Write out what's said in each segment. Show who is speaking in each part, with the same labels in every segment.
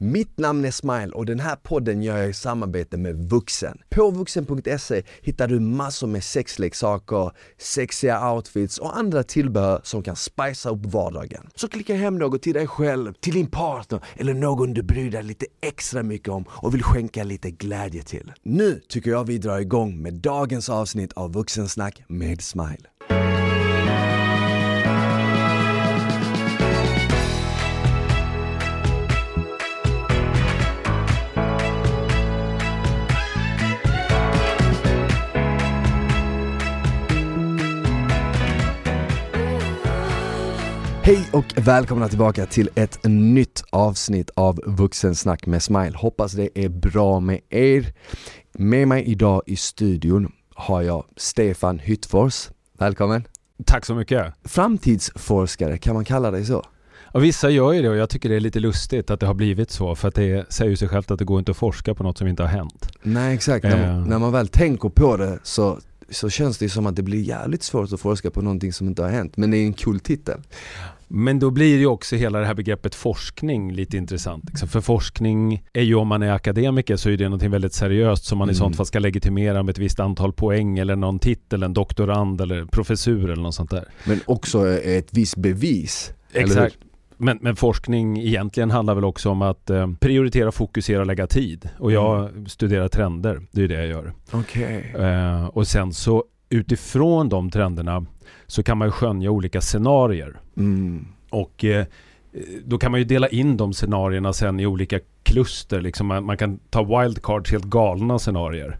Speaker 1: Mitt namn är Smile och den här podden gör jag i samarbete med Vuxen. På vuxen.se hittar du massor med sexleksaker, sexiga outfits och andra tillbehör som kan spicea upp vardagen. Så klicka hem något till dig själv, till din partner eller någon du bryr dig lite extra mycket om och vill skänka lite glädje till. Nu tycker jag vi drar igång med dagens avsnitt av Vuxensnack med Smile. Hej och välkomna tillbaka till ett nytt avsnitt av Vuxensnack med Smile. Hoppas det är bra med er. Med mig idag i studion har jag Stefan Hyttfors. Välkommen!
Speaker 2: Tack så mycket!
Speaker 1: Framtidsforskare, kan man kalla dig så?
Speaker 2: Och vissa gör ju det och jag tycker det är lite lustigt att det har blivit så för att det säger ju sig självt att det går inte att forska på något som inte har hänt.
Speaker 1: Nej exakt, när man,
Speaker 2: Eh.
Speaker 1: när man väl tänker på det så, så känns det som att det blir jävligt svårt att forska på någonting som inte har hänt. Men det är en kul titel.
Speaker 2: Men då blir ju också hela det här begreppet forskning lite intressant. liksom. För forskning är ju om man är akademiker så är det någonting väldigt seriöst som man i
Speaker 1: Mm.
Speaker 2: sånt fall ska legitimera med ett visst antal poäng eller någon titel, en doktorand eller professur eller något sånt där.
Speaker 1: Men också ett visst bevis.
Speaker 2: Exakt. Men, men forskning egentligen handlar väl också om att eh, prioritera, fokusera och lägga tid. Och jag studerar trender, det är det jag gör.
Speaker 1: Okej.
Speaker 2: Eh, och sen så utifrån de trenderna så kan man ju skönja olika scenarier.
Speaker 1: Mm.
Speaker 2: Och eh, då kan man ju dela in de scenarierna sen i olika kluster. Liksom man, man kan ta wildcards, helt galna scenarier.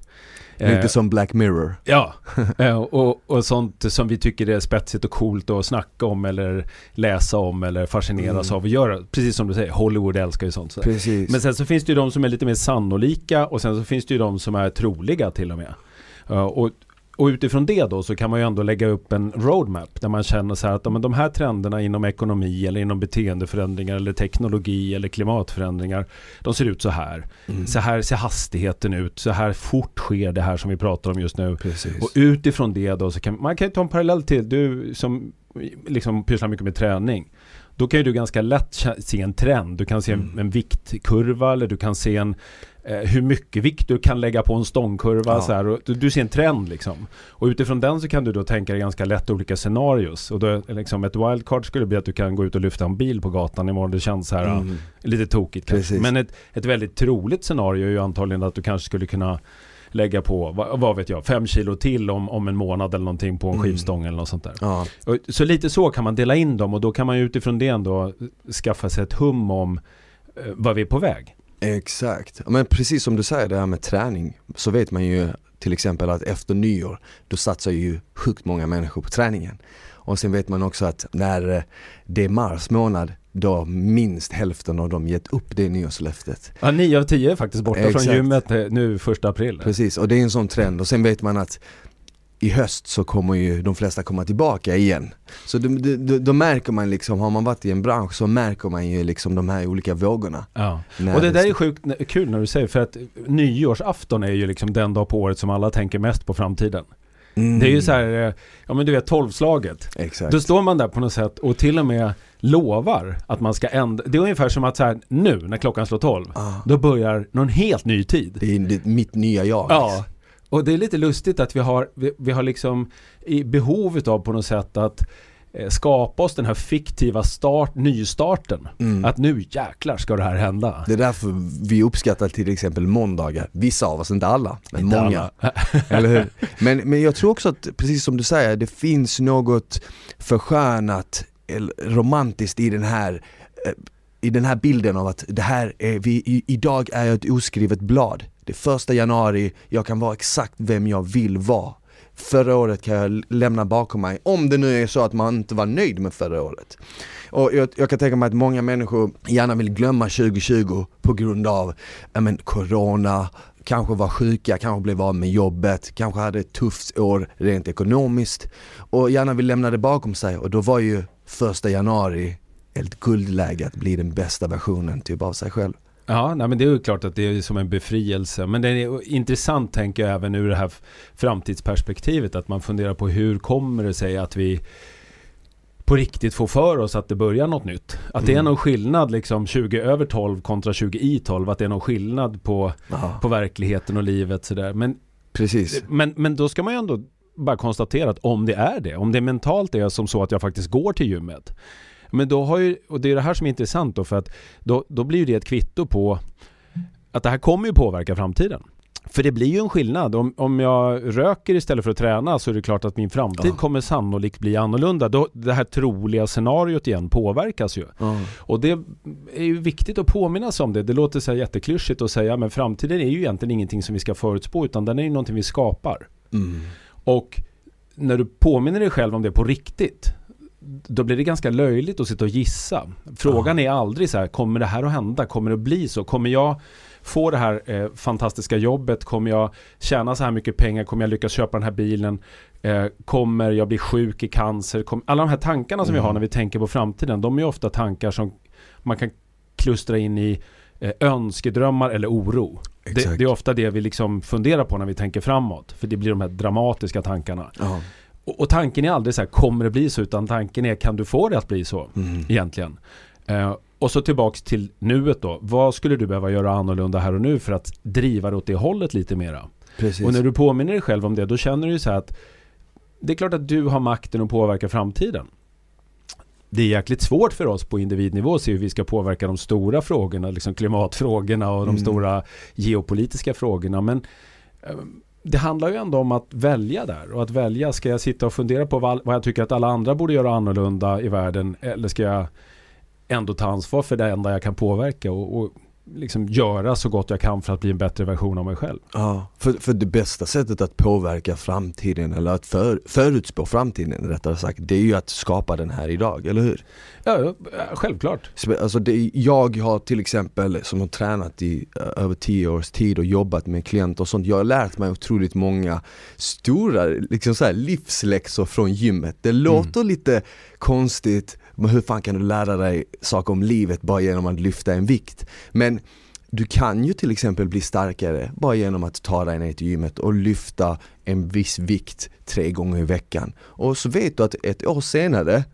Speaker 2: Eh,
Speaker 1: Lite som Black Mirror.
Speaker 2: Ja, eh, och, och sånt som vi tycker är spetsigt och coolt att snacka om eller läsa om eller fascineras
Speaker 1: Mm.
Speaker 2: av att göra. Precis som du säger, Hollywood älskar ju sånt. Så.
Speaker 1: Precis.
Speaker 2: Men sen så finns det ju de som är lite mer sannolika och sen så finns det ju de som är troliga till och med. Uh, och, och utifrån det då så kan man ju ändå lägga upp en roadmap där man känner så här att men de här trenderna inom ekonomi eller inom beteendeförändringar eller teknologi eller klimatförändringar de ser ut så här.
Speaker 1: Mm.
Speaker 2: Så här ser hastigheten ut, så här fort sker det här som vi pratar om just nu.
Speaker 1: Precis.
Speaker 2: Och utifrån det då så kan man kan ju ta en parallell till du som liksom pysslar mycket med träning. Då kan ju du ganska lätt se en trend. Du kan se en,
Speaker 1: Mm.
Speaker 2: en viktkurva eller du kan se en eh, hur mycket vikt du kan lägga på en stångkurva.
Speaker 1: Ja.
Speaker 2: Så här, du, du ser en trend liksom. Och utifrån den så kan du då tänka dig ganska lätt olika scenarios. Och då, liksom ett wildcard skulle bli att du kan gå ut och lyfta en bil på gatan imorgon. Det känns så här
Speaker 1: Mm.
Speaker 2: lite tokigt. Men ett, ett väldigt troligt scenario är ju antagligen att du kanske skulle kunna lägga på, vad, vad vet jag, fem kilo till om, om en månad eller någonting på en
Speaker 1: Mm.
Speaker 2: skivstång eller något sånt där.
Speaker 1: Ja.
Speaker 2: Så lite så kan man dela in dem och då kan man ju utifrån det ändå skaffa sig ett hum om eh, vad vi är på väg.
Speaker 1: Exakt. Men precis som du säger det här med träning så vet man ju till exempel att efter nyår då satsar ju sjukt många människor på träningen. Och sen vet man också att när eh, det är mars månad då minst hälften av dem gett upp det nyårslöftet.
Speaker 2: Ja, 9 av 10 är faktiskt borta
Speaker 1: Exakt.
Speaker 2: från gymmet eh, nu första april.
Speaker 1: Precis, och det är en sån trend och sen vet man att i höst så kommer ju de flesta komma tillbaka igen. Så då, då, då märker man liksom, har man varit i en bransch så märker man ju liksom de här olika vågorna.
Speaker 2: Ja. Och det där är sjukt kul när du säger för att nyårsafton är ju liksom den dag på året som alla tänker mest på framtiden.
Speaker 1: Mm.
Speaker 2: Det är ju så här, eh, ja men du vet tolvslaget.
Speaker 1: Exakt.
Speaker 2: Då står man där på något sätt och till och med lovar att man ska ändra. Det är ungefär som att så här, nu när klockan slår 12,
Speaker 1: Ah,
Speaker 2: då börjar någon helt ny tid.
Speaker 1: det är det, mitt nya jag.
Speaker 2: Ja, och det är lite lustigt att vi har, vi, vi har liksom i behov av på något sätt att skapa oss den här fiktiva start, nystarten.
Speaker 1: Mm.
Speaker 2: Att nu jäklar ska det här hända.
Speaker 1: Det är därför vi uppskattar till exempel måndagar. Vissa av oss, inte alla, men
Speaker 2: Inte
Speaker 1: många.
Speaker 2: alla.
Speaker 1: Eller hur? Men, men jag tror också att, precis som du säger, det finns något förskönat, romantiskt i den här eh, i den här bilden av att det här är, vi, i, idag är jag ett oskrivet blad. Det är första januari, jag kan vara exakt vem jag vill vara. Förra året kan jag lämna bakom mig, om det nu är så att man inte var nöjd med förra året. Och jag, jag kan tänka mig att många människor gärna vill glömma 2020 på grund av men, corona, kanske var sjuka, kanske blev av med jobbet, kanske hade ett tufft år rent ekonomiskt och gärna vill lämna det bakom sig och då var ju första januari ett guldläge att bli den bästa versionen typ av sig själv.
Speaker 2: Ja, nej, men det är ju klart att det är som en befrielse. Men det är intressant tänker jag även ur det här framtidsperspektivet. Att man funderar på hur kommer det sig att vi på riktigt få för oss att det börjar något nytt. Att det är
Speaker 1: Mm.
Speaker 2: någon skillnad liksom 20 över 12 kontra 20 i 12. Att det är någon skillnad på, på verkligheten och livet sådär. Men,
Speaker 1: precis.
Speaker 2: men, men då ska man ju ändå bara konstatera att om det är det, om det mentalt är som så att jag faktiskt går till gymmet. Men då har ju, och det är det här som är intressant då, för att då, då blir det ett kvitto på att det här kommer ju påverka framtiden. För det blir ju en skillnad. Om, om jag röker istället för att träna så är det klart att min framtid
Speaker 1: Ja.
Speaker 2: kommer sannolikt bli annorlunda. Då, det här troliga scenariot igen påverkas ju.
Speaker 1: Ja.
Speaker 2: Och det är ju viktigt att påminna sig om det. Det låter så här jätteklyschigt att säga men framtiden är ju egentligen ingenting som vi ska förutspå utan den är ju någonting vi skapar.
Speaker 1: Mm.
Speaker 2: Och när du påminner dig själv om det på riktigt då blir det ganska löjligt att sitta och gissa. Frågan är aldrig så här, kommer det här att hända? Kommer det att bli så? Kommer jag få det här eh, fantastiska jobbet? Kommer jag tjäna så här mycket pengar? Kommer jag lyckas köpa den här bilen? Eh, kommer jag bli sjuk i cancer? Kom, alla de här tankarna som vi
Speaker 1: Mm.
Speaker 2: har när vi tänker på framtiden, de är ofta tankar som man kan klustra in i eh, önskedrömmar eller oro. Det, det är ofta det vi liksom funderar på när vi tänker framåt. För det blir de här dramatiska tankarna.
Speaker 1: Ja.
Speaker 2: Och, och tanken är aldrig så här, kommer det bli så? Utan tanken är, kan du få det att bli så?
Speaker 1: Mm.
Speaker 2: Egentligen. Eh, och så tillbaks till nuet då. Vad skulle du behöva göra annorlunda här och nu för att driva det åt det hållet lite mera?
Speaker 1: Precis.
Speaker 2: Och när du påminner dig själv om det, då känner du ju så här att det är klart att du har makten att påverka framtiden. Det är jäkligt svårt för oss på individnivå att se hur vi ska påverka de stora frågorna, liksom klimatfrågorna och de
Speaker 1: Mm.
Speaker 2: stora geopolitiska frågorna. Men eh, det handlar ju ändå om att välja där och att välja, ska jag sitta och fundera på vad, vad jag tycker att alla andra borde göra annorlunda i världen eller ska jag ändå ta ansvar för det enda jag kan påverka? Och, och liksom göra så gott jag kan för att bli en bättre version av mig själv.
Speaker 1: Ja, för, för det bästa sättet att påverka framtiden eller att för, förutspå framtiden rättare sagt, det är ju att skapa den här idag, eller hur?
Speaker 2: Ja, självklart.
Speaker 1: Alltså det, jag har till exempel, som har tränat i över tio års tid och jobbat med klienter och sånt, jag har lärt mig otroligt många stora liksom så här, livsläxor från gymmet. Det låter lite konstigt, men hur fan kan du lära dig saker om livet bara genom att lyfta en vikt? Men du kan ju till exempel bli starkare bara genom att ta dig ner till gymmet och lyfta en viss vikt tre gånger i veckan. Och så vet du att ett år senare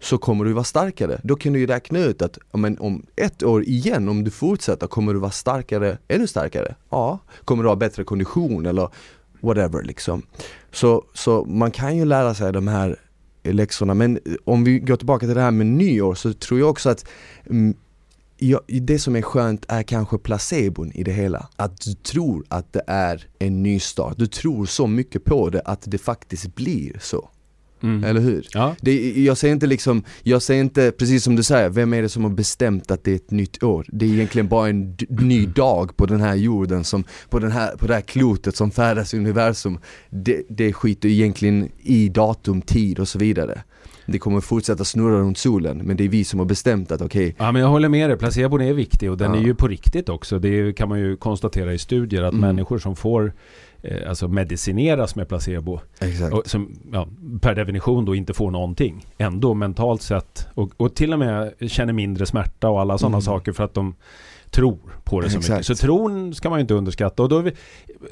Speaker 1: så kommer du vara starkare. Då kan du ju räkna ut att men om ett år igen, om du fortsätter, kommer du vara starkare, ännu starkare? Ja. Kommer du ha bättre kondition eller whatever liksom. Så, så man kan ju lära sig de här läxorna, men eh, om vi går tillbaka till det här med nyår så tror jag också att mm, Ja, det som är skönt är kanske placebon i det hela. Att du tror att det är en ny start. Du tror så mycket på det att det faktiskt blir så.
Speaker 2: Mm.
Speaker 1: Eller hur?
Speaker 2: Ja.
Speaker 1: Det, jag säger inte liksom, jag säger inte, precis som du säger, vem är det som har bestämt att det är ett nytt år? Det är egentligen bara en ny dag på den här jorden, som, på, den här, på det här klotet som färdas i universum. Det, det skiter egentligen i datum, tid och så vidare. Det kommer fortsätta snurra runt solen, men det är vi som har bestämt att okej,
Speaker 2: Ja men jag håller med dig, placebon är viktig och den
Speaker 1: Ja.
Speaker 2: är ju på riktigt också. Det kan man ju konstatera i studier att
Speaker 1: Mm.
Speaker 2: människor som får eh, alltså medicineras med placebo
Speaker 1: exakt.
Speaker 2: och som ja, per definition då inte får någonting ändå mentalt sett och, och till och med känner mindre smärta och alla sådana
Speaker 1: Mm.
Speaker 2: saker för att de tror på det så
Speaker 1: Exakt.
Speaker 2: mycket. Så tron ska man ju inte underskatta. Och då vi,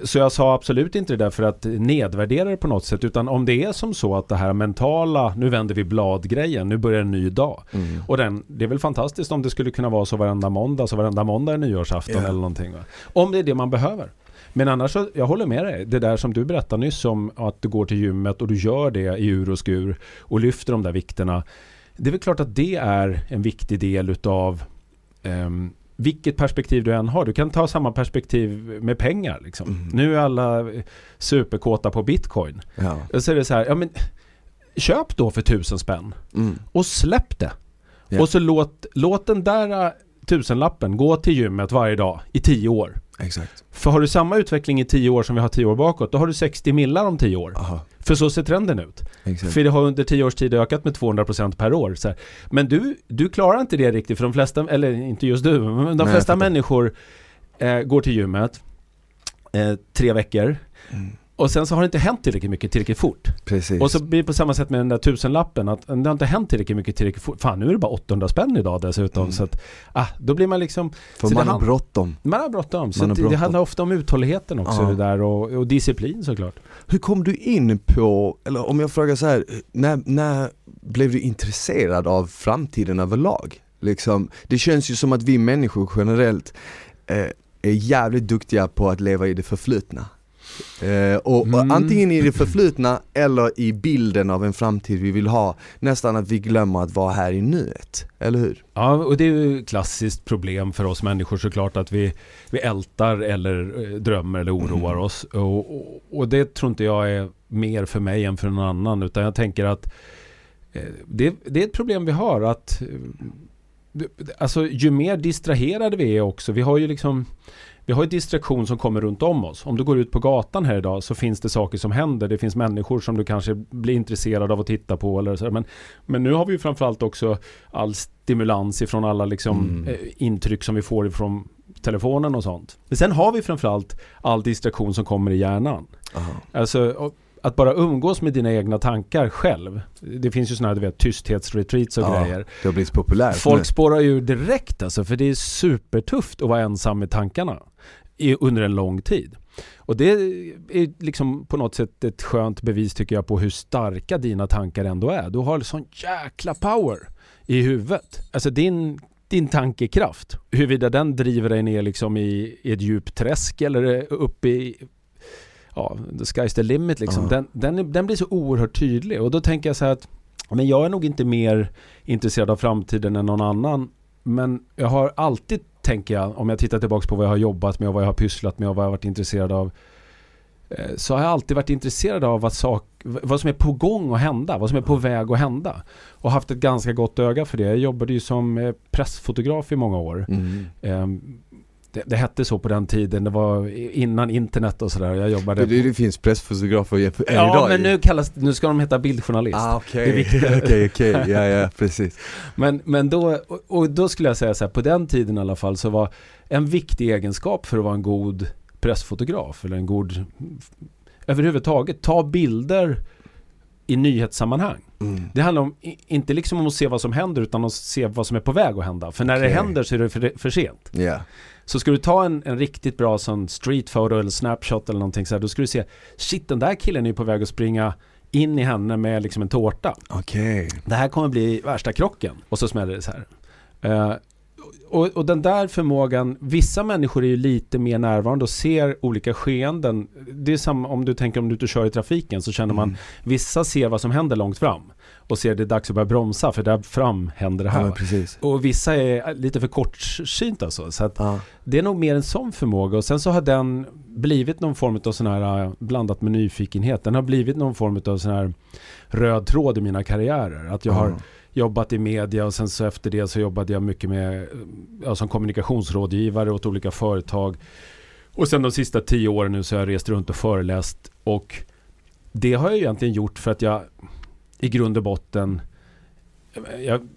Speaker 2: så jag sa absolut inte det där för att nedvärdera det på något sätt utan om det är som så att det här mentala, nu vänder vi bladgrejen, nu börjar en ny dag.
Speaker 1: Mm.
Speaker 2: Och den, det är väl fantastiskt om det skulle kunna vara så varenda måndag, så varenda måndag är nyårsafton
Speaker 1: Ja.
Speaker 2: eller någonting. Va? Om det är det man behöver. Men annars så, jag håller med dig. Det där som du berättade nyss om att du går till gymmet och du gör det i ur och skur och lyfter de där vikterna. Det är väl klart att det är en viktig del utav ehm, vilket perspektiv du än har. Du kan ta samma perspektiv med pengar. Liksom.
Speaker 1: Mm.
Speaker 2: Nu är alla eh, superkåta på bitcoin.
Speaker 1: Ja.
Speaker 2: Så är det så här, ja men köp då för tusen spänn
Speaker 1: Mm.
Speaker 2: och släpp det.
Speaker 1: Ja.
Speaker 2: Och så låt, låt den där äh, tusenlappen gå till gymmet varje dag i tio år.
Speaker 1: Exakt.
Speaker 2: För har du samma utveckling i tio år som vi har tio år bakåt, då har du 60 millar om tio år.
Speaker 1: Aha.
Speaker 2: För så ser trenden ut.
Speaker 1: Exakt.
Speaker 2: För det har under tio års tid ökat med 200% per år. Så här. Men du, du klarar inte det riktigt för de flesta, eller inte just du, men de
Speaker 1: Nej,
Speaker 2: flesta människor eh, går till gymmet eh, tre veckor
Speaker 1: Mm.
Speaker 2: Och sen så har det inte hänt tillräckligt mycket tillräckligt fort.
Speaker 1: Precis.
Speaker 2: Och så blir det på samma sätt med den där tusenlappen att det har inte hänt tillräckligt mycket tillräckligt fort. Fan nu är det bara 800 spänn idag dessutom.
Speaker 1: Mm.
Speaker 2: Så att, ah, då blir man liksom,
Speaker 1: För man
Speaker 2: det
Speaker 1: har bråttom.
Speaker 2: man har bråttom. Så
Speaker 1: Man har
Speaker 2: att det, det
Speaker 1: bråttom.
Speaker 2: handlar ofta om uthålligheten också
Speaker 1: Ja.
Speaker 2: det där och, och disciplin såklart.
Speaker 1: Hur kom du in på, eller om jag frågar så här, när, när blev du intresserad av framtiden överlag? Liksom, det känns ju som att vi människor generellt eh, är jävligt duktiga på att leva i det förflutna. Eh, och,
Speaker 2: Mm.
Speaker 1: och antingen i det förflutna eller i bilden av en framtid vi vill ha, nästan att vi glömmer att vara här i nuet, eller hur?
Speaker 2: Ja, och det är ju ett klassiskt problem för oss människor såklart att vi, vi ältar eller eh, drömmer eller oroar
Speaker 1: Mm.
Speaker 2: oss. Och, och, och det tror inte jag är mer för mig än för någon annan utan jag tänker att eh, det, det är ett problem vi har att eh, Alltså ju mer distraherade vi är också, vi har ju liksom vi har ju distraktion som kommer runt om oss. Om du går ut på gatan här idag så finns det saker som händer. Det finns människor som du kanske blir intresserad av att titta på. Eller så. Men, men nu har vi ju framförallt också all stimulans ifrån alla liksom,
Speaker 1: Mm.
Speaker 2: eh, intryck som vi får ifrån telefonen och sånt. Men sen har vi framförallt all distraktion som kommer i hjärnan.
Speaker 1: Aha.
Speaker 2: Alltså att bara umgås med dina egna tankar själv. Det finns ju sådana här du vet, tysthetsretreats och
Speaker 1: Ja,
Speaker 2: grejer.
Speaker 1: Det har blivit populärt
Speaker 2: Folk
Speaker 1: nu.
Speaker 2: spårar ju direkt alltså, för det är supertufft att vara ensam med tankarna i, under en lång tid. Och det är liksom på något sätt ett skönt bevis tycker jag på hur starka dina tankar ändå är. Du har sån jäkla power i huvudet. Alltså din, din tankekraft. Huruvida den driver dig ner liksom i, i ett djupt träsk eller upp i Ja, the sky's the limit liksom.
Speaker 1: Ja.
Speaker 2: Den, den, den blir så oerhört tydlig och då tänker jag så här att men jag är nog inte mer intresserad av framtiden än någon annan. Men jag har alltid, tänker jag, om jag tittar tillbaka på vad jag har jobbat med och vad jag har pysslat med och vad jag har varit intresserad av. eh, Så har jag alltid varit intresserad av vad, sak, vad som är på gång att hända, vad som är på väg att hända. Och haft ett ganska gott öga för det. Jag jobbade ju som eh, pressfotograf i många år.
Speaker 1: Mm.
Speaker 2: Det, det hette så på den tiden, det var innan internet och sådär. Jag jobbade...
Speaker 1: Det, det finns pressfotografer än
Speaker 2: ja,
Speaker 1: idag
Speaker 2: men
Speaker 1: ju.
Speaker 2: nu, kallas, nu ska de heta bildjournalist.
Speaker 1: Ah,
Speaker 2: Det
Speaker 1: okej, okej, okej, ja ja precis.
Speaker 2: Men, men då, och, då skulle jag säga så här, på den tiden i alla fall så var en viktig egenskap för att vara en god pressfotograf eller en god överhuvudtaget ta bilder i nyhetssammanhang.
Speaker 1: Mm.
Speaker 2: Det handlar om, inte liksom om att se vad som händer utan att se vad som är på väg att hända. För när det
Speaker 1: Okej.
Speaker 2: händer så är det för, för sent.
Speaker 1: Ja,
Speaker 2: Så ska du ta en, en riktigt bra sån street photo eller snapshot eller någonting så här, då ska du se Shit den där killen är på väg att springa in i henne med liksom en tårta.
Speaker 1: okej.
Speaker 2: Det här kommer bli värsta krocken. Och så smäller det så här. Eh, och, och den där förmågan, vissa människor är ju lite mer närvarande och ser olika skeenden. Det är samma om du tänker om du och kör i trafiken så känner man,
Speaker 1: Mm.
Speaker 2: vissa ser vad som händer långt fram. Och ser det är dags att börja bromsa för där fram händer det
Speaker 1: Ja
Speaker 2: här.
Speaker 1: precis.
Speaker 2: och vissa är lite för kortsynta alltså. Så att
Speaker 1: Ja.
Speaker 2: det är nog mer en sån förmåga och sen så har den blivit någon form av sån här äh, blandat med nyfikenhet. Den har blivit någon form av sån här röd tråd i mina karriärer. Att jag har
Speaker 1: Ja.
Speaker 2: jobbat i media och sen så efter det så jobbade jag mycket med ja, som kommunikationsrådgivare åt olika företag. Och sen de sista tio åren nu så har jag rest runt och föreläst och det har jag egentligen gjort för att jag i grund och botten jag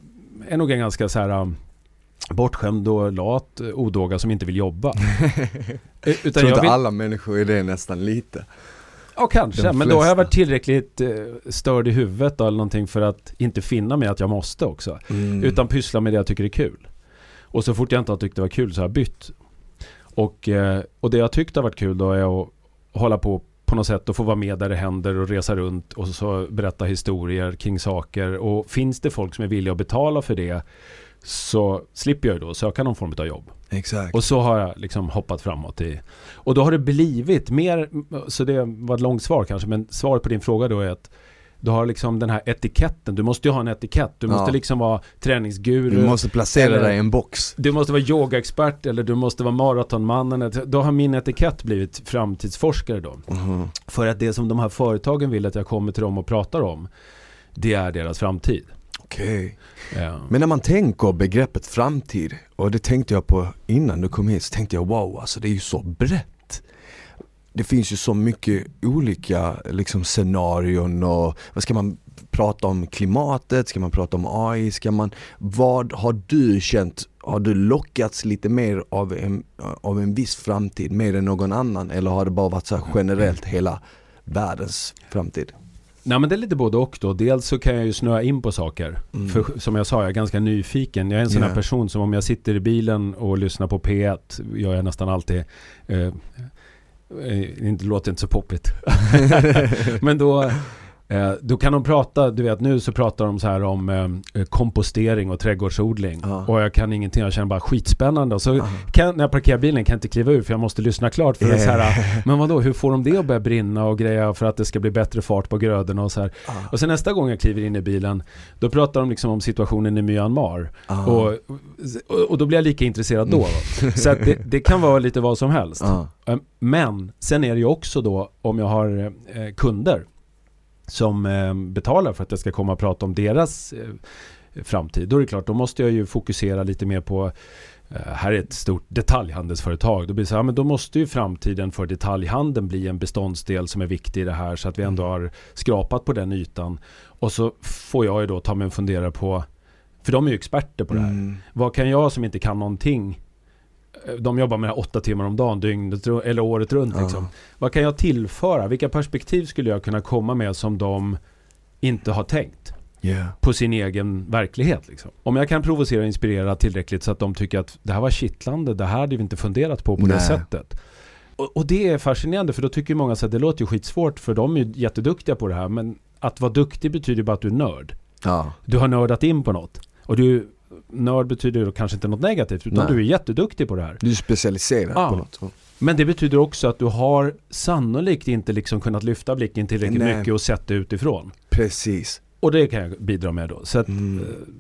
Speaker 2: är nog en ganska så här um, bortskämd och lat eh, odåga som inte vill jobba. Eh, Utan
Speaker 1: tror inte
Speaker 2: vill,
Speaker 1: alla människor är det nästan lite.
Speaker 2: ja kanske, men då har jag varit tillräckligt eh, störd i huvudet då, eller någonting för att inte finna mig att jag måste också.
Speaker 1: Mm.
Speaker 2: Utan pyssla med det jag tycker är kul. Och så fort jag inte har tyckt det var kul så har jag bytt. Och, och det jag tyckt har varit kul då är att hålla på på något sätt och få vara med där det händer och resa runt och så berätta historier kring saker. Och finns det folk som är villiga att betala för det så slipper jag ju då söka någon form av jobb.
Speaker 1: Exakt.
Speaker 2: Och så har jag liksom hoppat framåt i... Och då har det blivit mer, så det var ett långt svar kanske, men svaret på din fråga då är att du har liksom den här etiketten, du måste ju ha en etikett, du
Speaker 1: Ja.
Speaker 2: måste liksom vara träningsguru,
Speaker 1: Du måste placera
Speaker 2: Eller-
Speaker 1: dig i en box.
Speaker 2: du måste vara yogaexpert eller du måste vara maratonmannen. Då har min etikett blivit framtidsforskare då.
Speaker 1: Mhm.
Speaker 2: För att det som de här företagen vill att jag kommer till dem och pratar om, det är deras framtid.
Speaker 1: Okej.
Speaker 2: Ja.
Speaker 1: Men när man tänker begreppet framtid, och det tänkte jag på innan du kom hit, så tänkte jag wow, alltså det är ju så brett. Det finns ju så mycket olika liksom scenarion och vad ska man prata om klimatet, ska man prata om AI, ska man, vad har du känt, har du lockats lite mer av en, av en viss framtid mer än någon annan eller har det bara varit så här generellt hela världens framtid?
Speaker 2: Nej men det är lite både och då. Dels så kan jag ju snöa in på saker.
Speaker 1: Mm.
Speaker 2: För som jag sa, jag är ganska nyfiken. Jag är en sån här
Speaker 1: Ja.
Speaker 2: person som om jag sitter i bilen och lyssnar på P1, gör jag nästan alltid. Eh, Eh, det låter inte så poppigt. Men då, Eh, då kan de prata, du vet nu så pratar de så här om eh, kompostering och trädgårdsodling.
Speaker 1: Ja.
Speaker 2: Och jag kan ingenting, jag känner bara skitspännande. Och så
Speaker 1: Ja.
Speaker 2: kan, när jag parkerar bilen kan jag inte kliva ur för jag måste lyssna klart. För är så här, men vadå, hur får de det att börja brinna och greja för att det ska bli bättre fart på grödorna och så här.
Speaker 1: Ja.
Speaker 2: Och sen nästa gång jag kliver in i bilen, då pratar de liksom om situationen i Myanmar. Och, och, och då blir jag lika intresserad då. va. Så det, det kan vara lite vad som helst. Eh, Men sen är det ju också då om jag har eh, kunder som eh, betalar för att jag ska komma och prata om deras eh, framtid. Då är det klart, då måste jag ju fokusera lite mer på eh, här är ett stort detaljhandelsföretag. Då blir så här, men då måste ju framtiden för detaljhandeln bli en beståndsdel som är viktig i det här så att vi ändå har skrapat på den ytan. Och så får jag ju då ta mig en fundera på, för de är ju experter på det här.
Speaker 1: Mm.
Speaker 2: Vad kan jag som inte kan någonting de jobbar med det här åtta timmar om dagen, dygnet eller året runt.
Speaker 1: Ja.
Speaker 2: Liksom. Vad kan jag tillföra? Vilka perspektiv skulle jag kunna komma med som de inte har tänkt
Speaker 1: Yeah.
Speaker 2: på sin egen verklighet? Liksom. Om jag kan provocera och inspirera tillräckligt så att de tycker att det här var kittlande, det här hade vi inte funderat på på det
Speaker 1: Nej.
Speaker 2: sättet. Och, och det är fascinerande för då tycker många att det låter ju skitsvårt för de är ju jätteduktiga på det här men att vara duktig betyder bara att du är nörd.
Speaker 1: Ja.
Speaker 2: Du har nördat in på något. Och du, nörd betyder ju kanske inte något negativt utan
Speaker 1: Nej.
Speaker 2: du är jätteduktig på det här.
Speaker 1: Du är specialiserad
Speaker 2: Ja.
Speaker 1: på något.
Speaker 2: Men det betyder också att du har sannolikt inte liksom kunnat lyfta blicken tillräckligt
Speaker 1: Nej.
Speaker 2: mycket och sett det utifrån.
Speaker 1: Precis.
Speaker 2: Och det kan jag bidra med då. Så att,
Speaker 1: Mm.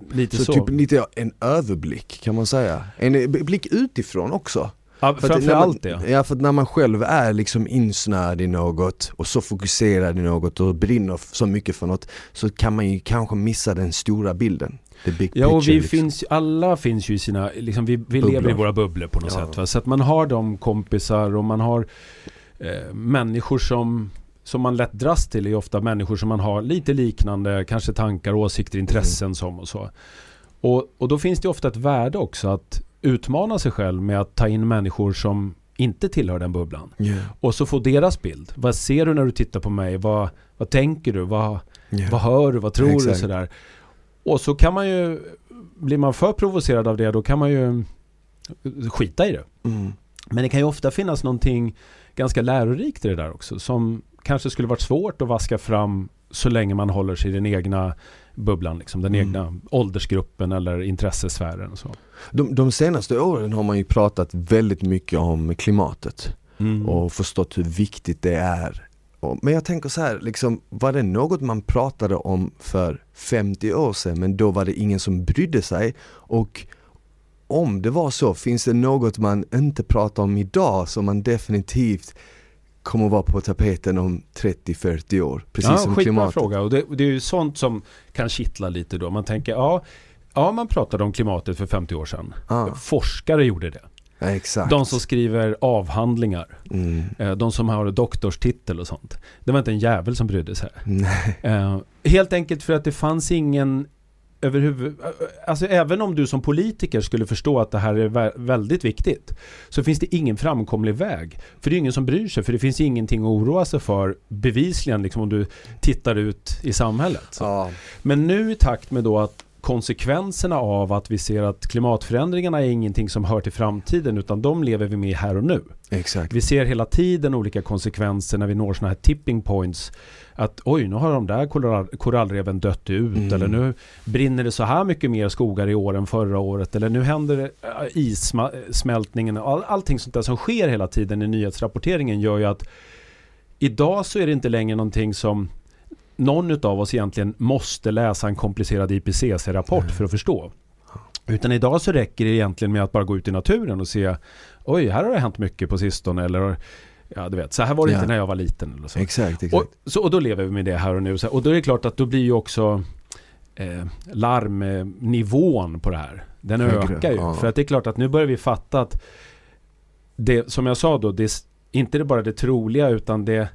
Speaker 2: eh, lite
Speaker 1: Så,
Speaker 2: så.
Speaker 1: typ lite en överblick kan man säga. En eh, blick utifrån också.
Speaker 2: ja,
Speaker 1: För
Speaker 2: framförallt det.
Speaker 1: Ja för när man själv är liksom insnöad i något och så fokuserad i något och brinner så mycket för något så kan man ju kanske missa den stora bilden.
Speaker 2: Ja och vi
Speaker 1: liksom.
Speaker 2: finns, alla finns ju i sina, liksom vi, vi lever i våra bubblor på något
Speaker 1: Ja.
Speaker 2: sätt. Va? Så att man har de kompisar och man har eh, människor som, som man lätt dras till är ofta människor som man har lite liknande, kanske tankar, åsikter, intressen
Speaker 1: Mm.
Speaker 2: som och så. Och, och då finns det ofta ett värde också att utmana sig själv med att ta in människor som inte tillhör den bubblan.
Speaker 1: Yeah,
Speaker 2: Och så få deras bild. Vad ser du när du tittar på mig? Vad, vad tänker du? Vad,
Speaker 1: yeah.
Speaker 2: vad hör du? Vad tror du?
Speaker 1: Exakt.
Speaker 2: Sådär. Och så kan man ju, blir man för provocerad av det då kan man ju skita i det.
Speaker 1: Mm.
Speaker 2: Men det kan ju ofta finnas någonting ganska lärorikt i det där också som kanske skulle varit svårt att vaska fram så länge man håller sig i den egna bubblan, liksom, den
Speaker 1: Mm.
Speaker 2: egna åldersgruppen eller intressesfären. Och så.
Speaker 1: De, de senaste åren har man ju pratat väldigt mycket om klimatet
Speaker 2: Mm.
Speaker 1: och förstått hur viktigt det är. Men jag tänker så här, liksom, var det något man pratade om för 50 år sedan men då var det ingen som brydde sig? Och om det var så, finns det något man inte pratar om idag som man definitivt kommer att vara på tapeten om 30-40 år? Precis
Speaker 2: ja,
Speaker 1: som klimatet.
Speaker 2: fråga. Och det, det är ju sånt som kan kittla lite då. Man tänker, ja, ja man pratade om klimatet för 50 år sedan.
Speaker 1: Ja,
Speaker 2: Forskare gjorde det.
Speaker 1: Ja.
Speaker 2: De som skriver avhandlingar.
Speaker 1: Mm.
Speaker 2: eh, De som har doktorstitel och sånt. Det var inte en jävel som brydde sig.
Speaker 1: Nej.
Speaker 2: Eh, helt enkelt för att det fanns ingen överhuvud... Alltså även om du som politiker skulle förstå att det här är vä- väldigt viktigt så finns det ingen framkomlig väg. För det är ingen som bryr sig för det finns ingenting att oroa sig för bevisligen liksom om du tittar ut i samhället.
Speaker 1: Ja.
Speaker 2: Men nu i takt med då att konsekvenserna av att vi ser att klimatförändringarna är ingenting som hör till framtiden utan de lever vi med här och nu.
Speaker 1: Exakt.
Speaker 2: Vi ser hela tiden olika konsekvenser när vi når sådana här tipping points. Att oj, nu har de där korall, korallreven dött ut.
Speaker 1: Mm.
Speaker 2: Eller nu brinner det så här mycket mer skogar i år än förra året. Eller nu händer äh, issmältningen. All, allting sånt där som sker hela tiden i nyhetsrapporteringen gör ju att idag så är det inte längre någonting som någon av oss egentligen måste läsa en komplicerad IPCC-rapport
Speaker 1: Nej.
Speaker 2: för att förstå. Utan idag så räcker det egentligen med att bara gå ut i naturen och se Oj, här har det hänt mycket på sistone eller Ja, du vet, så här var det
Speaker 1: Ja.
Speaker 2: inte när jag var liten eller så.
Speaker 1: Exakt, exakt.
Speaker 2: Och, så, och då lever vi med det här och nu. Och då är det klart att då blir ju också eh, larmnivån på det här. Den
Speaker 1: Högre,
Speaker 2: ökar ju.
Speaker 1: ja.
Speaker 2: För att det är klart att nu börjar vi fatta att det, som jag sa då, det är inte det bara det troliga utan det,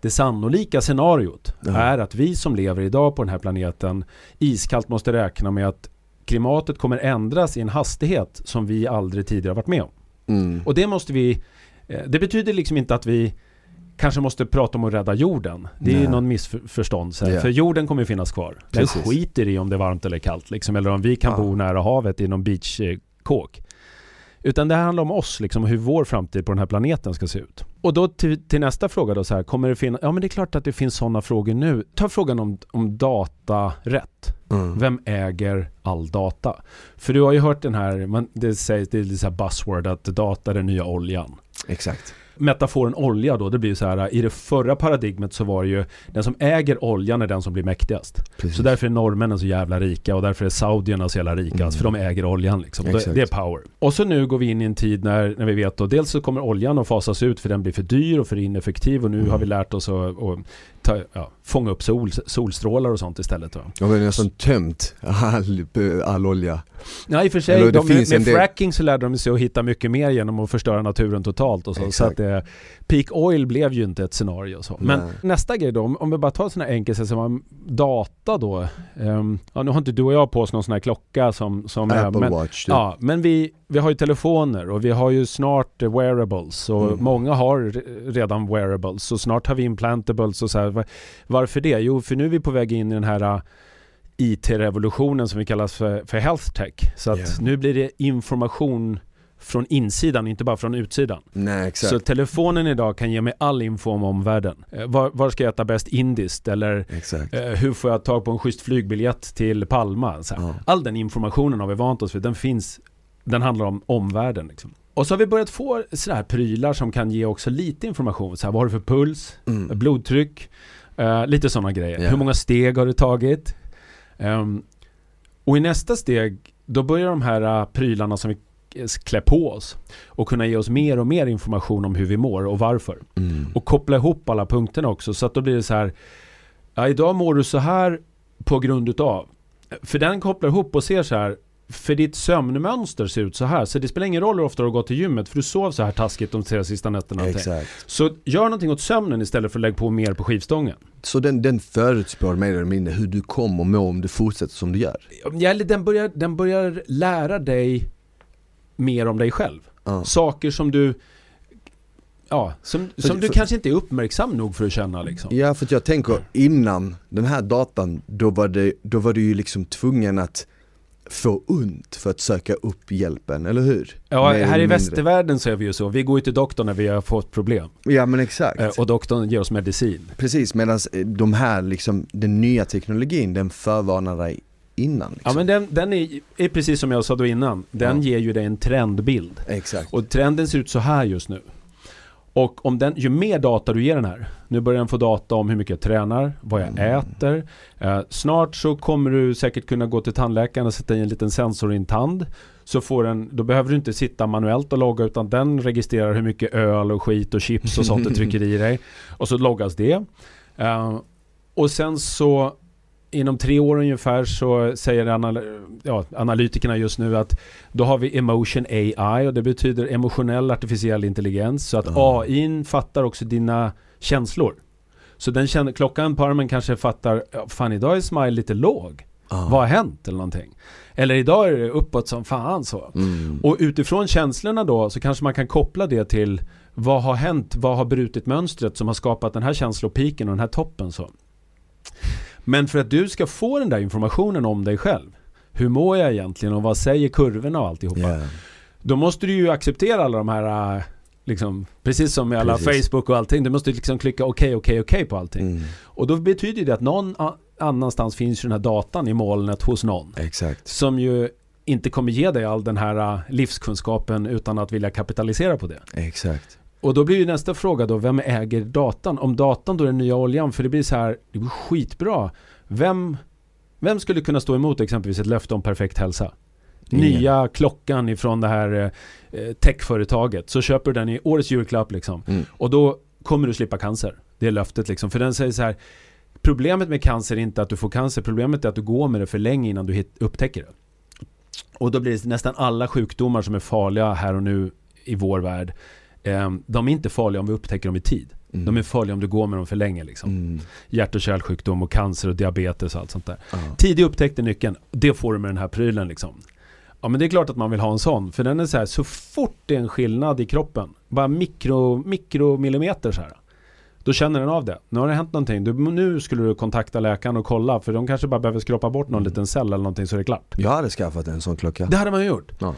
Speaker 2: det sannolika scenariot
Speaker 1: Ja.
Speaker 2: är att vi som lever idag på den här planeten iskallt måste räkna med att klimatet kommer ändras i en hastighet som vi aldrig tidigare varit med om.
Speaker 1: Mm.
Speaker 2: Och det måste vi eh, Det betyder liksom inte att vi kanske måste prata om att rädda jorden. Det är
Speaker 1: Nej.
Speaker 2: någon missförstånd.
Speaker 1: Ja.
Speaker 2: För jorden kommer ju finnas kvar. Den
Speaker 1: Precis.
Speaker 2: skiter i om det är varmt eller kallt. Liksom, eller om vi kan
Speaker 1: Ja.
Speaker 2: bo nära havet i någon beachkåk. Utan det här handlar om oss, liksom, hur vår framtid på den här planeten ska se ut. Och då till, till, nästa fråga då så här, kommer det finnas, ja men det är klart att det finns sådana frågor nu. Ta frågan om, om datarätt. Mm. Vem äger all data? För du har ju hört den här, man, det sägs, det är så här buzzword att data är den nya oljan.
Speaker 1: Exakt
Speaker 2: metaforen olja då, det blir så här, i det förra paradigmet så var det ju den som äger oljan är den som blir mäktigast. Precis. Så därför är norrmännen så jävla rika och därför är saudierna så jävla rikast, mm. för de äger oljan liksom. Det, det, är power. Och så nu går vi in i en tid när, när vi vet då, dels så kommer oljan att fasas ut för den blir för dyr och för ineffektiv och nu mm. har vi lärt oss att, att ta, ja, fånga upp sol, solstrålar och sånt istället. Va?
Speaker 1: Ja, men nästan tömt all, all olja.
Speaker 2: Ja, i och för sig. De, med, med fracking så lärde de sig att hitta mycket mer genom att förstöra naturen totalt och så. Så att det, peak oil blev ju inte ett scenario så. Men Nej. nästa grej då, om vi bara tar en sån här enkel som data då. Um, ja, nu har inte du och jag på oss någon sån här klocka som... som
Speaker 1: Apple
Speaker 2: men,
Speaker 1: Watch.
Speaker 2: Typ. Ja, men vi, vi har ju telefoner och vi har ju snart wearables och mm. många har redan wearables och snart har vi implantables och så här. Varför det? Jo, för nu är vi på väg in i den här äh, IT-revolutionen som vi kallar för, för health tech. Så att yeah. nu blir det information från insidan, inte bara från utsidan.
Speaker 1: Nej, exakt.
Speaker 2: Så telefonen idag kan ge mig all info om omvärlden. Eh, var, var ska jag äta bäst indiskt? Eller eh, hur får jag tag på en schysst flygbiljett till Palma? Ja. All den informationen har vi vant oss vid. Den finns, den handlar om omvärlden. Liksom. Och så har vi börjat få sådana här prylar som kan ge också lite information. Så här, vad har du för puls? Mm. Blodtryck? Uh, lite sådana grejer. Yeah. Hur många steg har du tagit? Um, och i nästa steg, då börjar de här uh, prylarna som vi klä på oss och kunna ge oss mer och mer information om hur vi mår och varför. Mm. Och koppla ihop alla punkterna också så att då blir det så här Ja, idag mår du så här på grund utav. För den kopplar ihop och ser så här för ditt sömnmönster ser ut så här. Så det spelar ingen roll hur ofta du har gått till gymmet för du sov så här taskigt de tre sista nätterna.
Speaker 1: Exakt.
Speaker 2: Så gör någonting åt sömnen istället för att lägga på mer på skivstången.
Speaker 1: Så den, den förutspår mer eller mindre hur du kommer må om du fortsätter som du gör?
Speaker 2: Ja, den börjar, den börjar lära dig mer om dig själv. Uh. Saker som du Ja, som, för, som du för, kanske inte är uppmärksam nog för att känna liksom.
Speaker 1: Ja, för jag tänker innan den här datan, då var, det, då var du ju liksom tvungen att få ont för att söka upp hjälpen, eller hur?
Speaker 2: Ja, Mer här i västvärlden så är vi ju så. Vi går ju till doktorn när vi har fått problem.
Speaker 1: Ja men exakt.
Speaker 2: Eh, och doktorn ger oss medicin.
Speaker 1: Precis, medan de här liksom, den nya teknologin, den förvarnar dig innan. Liksom.
Speaker 2: Ja men den, den är, är, precis som jag sa då innan. Den ja. ger ju dig en trendbild.
Speaker 1: Exakt.
Speaker 2: Och trenden ser ut så här just nu. Och om den, ju mer data du ger den här, nu börjar den få data om hur mycket jag tränar, vad jag mm. äter. Eh, snart så kommer du säkert kunna gå till tandläkaren och sätta in en liten sensor i en tand. Så får den, då behöver du inte sitta manuellt och logga utan den registrerar hur mycket öl och skit och chips och sånt du trycker i dig. Och så loggas det. Eh, och sen så inom tre år ungefär så säger anal ja, analytikerna just nu att då har vi emotion AI och det betyder emotionell artificiell intelligens. Så att mm. AI fattar också dina känslor. Så den känner, klockan på armen kanske fattar, fan idag är smile lite låg. Mm. Vad har hänt eller någonting? Eller idag är det uppåt som fan så. Mm. Och utifrån känslorna då så kanske man kan koppla det till vad har hänt, vad har brutit mönstret som har skapat den här känslopiken och den här toppen så. Men för att du ska få den där informationen om dig själv. Hur mår jag egentligen och vad säger kurvorna och alltihopa. Yeah. Då måste du ju acceptera alla de här äh, Liksom, precis som med alla precis. Facebook och allting. Du måste liksom klicka okej, okay, okej, okay, okej okay på allting. Mm. Och då betyder det att någon annanstans finns ju den här datan i molnet hos någon.
Speaker 1: Exakt.
Speaker 2: Som ju inte kommer ge dig all den här äh, livskunskapen utan att vilja kapitalisera på det.
Speaker 1: Exakt.
Speaker 2: Och då blir ju nästa fråga då, vem äger datan? Om datan då är den nya oljan, för det blir så här, det blir skitbra. Vem, vem skulle kunna stå emot exempelvis ett löfte om perfekt hälsa? Nya klockan ifrån det här eh, techföretaget. Så köper du den i årets julklapp liksom. Mm. Och då kommer du slippa cancer. Det är löftet liksom. För den säger så här, problemet med cancer är inte att du får cancer, problemet är att du går med det för länge innan du hit, upptäcker det. Och då blir det nästan alla sjukdomar som är farliga här och nu i vår värld de är inte farliga om vi upptäcker dem i tid. Mm. De är farliga om du går med dem för länge. Liksom. Mm. Hjärt och kärlsjukdom och cancer och diabetes och allt sånt där. Uh. Tidig upptäckt är nyckeln. Det får du med den här prylen. Liksom. Ja men det är klart att man vill ha en sån. För den är så här, så fort det är en skillnad i kroppen. Bara mikro, mikromillimeter så här. Då känner den av det. Nu har det hänt någonting. Du, nu skulle du kontakta läkaren och kolla. För de kanske bara behöver skrapa bort någon mm. liten cell eller någonting så är det klart.
Speaker 1: Jag hade skaffat en sån klocka.
Speaker 2: Det hade man gjort. Ja.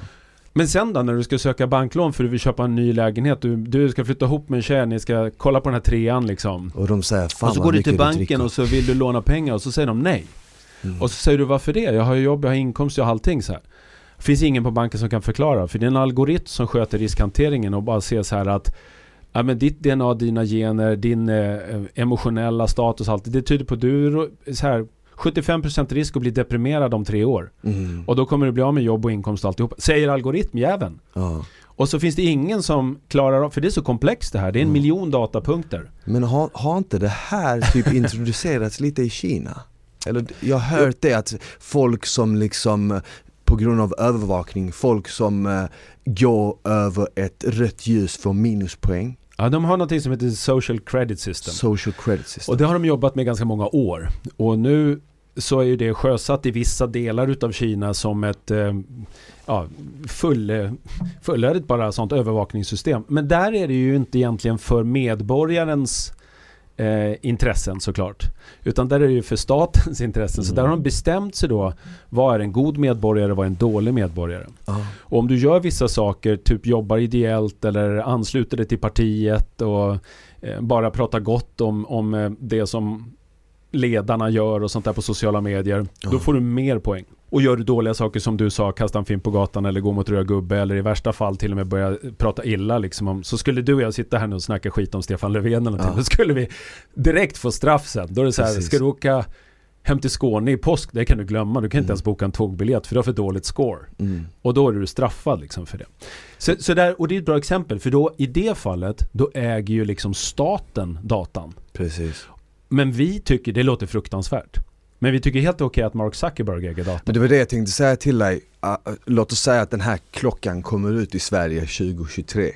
Speaker 2: Men sen då när du ska söka banklån för att du vill köpa en ny lägenhet, du, du ska flytta ihop med en tjej, ni ska kolla på den här trean liksom.
Speaker 1: Och de säger fan
Speaker 2: och så går du till banken
Speaker 1: dricker."
Speaker 2: och så vill du låna pengar och så säger de nej.
Speaker 1: Mm.
Speaker 2: Och så säger du varför det? Jag har ju jobb, jag har inkomst, jag har allting så här. Finns ingen på banken som kan förklara. För det är en algoritm som sköter riskhanteringen och bara ser så här att ja, men ditt DNA, dina gener, din eh, emotionella status, allt det tyder på att du så här 75% risk att bli deprimerad om tre år.
Speaker 1: Mm.
Speaker 2: Och då kommer du bli av med jobb och inkomst och alltihop. Säger algoritmjäveln.
Speaker 1: Ja.
Speaker 2: Och så finns det ingen som klarar av, för det är så komplext det här. Det är en
Speaker 1: Mm.
Speaker 2: miljon datapunkter.
Speaker 1: Men har, har inte det här typ introducerats lite i Kina? Eller jag har hört det att folk som liksom på grund av övervakning, folk som eh, går över ett rött ljus får minuspoäng.
Speaker 2: Ja, de har något som heter Social Credit System.
Speaker 1: Social credit system.
Speaker 2: Och det har de jobbat med ganska många år. Och nu så är ju det sjösatt i vissa delar utav Kina som ett eh, ja, full, eh, fullödigt bara sånt övervakningssystem. Men där är det ju inte egentligen för medborgarens eh, intressen såklart. Utan där är det ju för statens intressen. Så
Speaker 1: Mm.
Speaker 2: där har de bestämt sig då vad är en god medborgare och vad är en dålig medborgare.
Speaker 1: Ja.
Speaker 2: Och om du gör vissa saker, typ jobbar ideellt eller ansluter dig till partiet och eh, bara pratar gott om, om eh, det som ledarna gör och sånt där på sociala medier,
Speaker 1: Ja.
Speaker 2: då får du mer poäng. Och gör du dåliga saker som du sa, kasta en film på gatan eller gå mot röd gubbe eller i värsta fall till och med börja prata illa liksom om, så skulle du och jag sitta här nu och snacka skit om Stefan Löfven eller någonting,
Speaker 1: Ja.
Speaker 2: då skulle vi direkt få straff sen. Då är det så här,
Speaker 1: Precis.
Speaker 2: ska du åka hem till Skåne i påsk, det kan du glömma. Du kan inte
Speaker 1: Mm.
Speaker 2: ens boka en tågbiljett för du har för dåligt score.
Speaker 1: Mm.
Speaker 2: Och då är du straffad liksom för det. Så, så där, och det är ett bra exempel, för då i det fallet, då äger ju liksom staten datan.
Speaker 1: Precis.
Speaker 2: Men vi tycker, det låter fruktansvärt. Men vi tycker helt okej att Mark Zuckerberg äger data.
Speaker 1: Men det var det jag tänkte säga till dig. Ah, ah, låt oss säga att den här klockan kommer ut i Sverige 2023.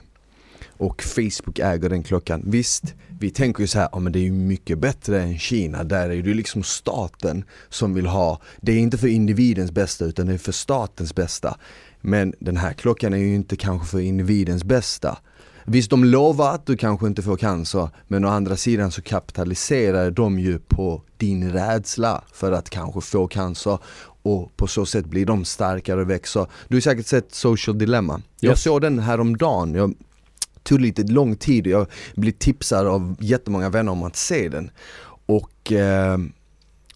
Speaker 1: Och Facebook äger den klockan. Visst, vi tänker ju så här, ja men det är ju mycket bättre än Kina. Där är det ju liksom staten som vill ha, det är inte för individens bästa utan det är för statens bästa. Men den här klockan är ju inte kanske för individens bästa. Visst, de lovar att du kanske inte får cancer, men å andra sidan så kapitaliserar de ju på din rädsla för att kanske få cancer och på så sätt blir de starkare och växer. Du har säkert sett Social Dilemma. Jag
Speaker 2: Yes.
Speaker 1: såg den häromdagen. Jag tog lite lång tid, jag blev tipsad av jättemånga vänner om att se den. Och eh,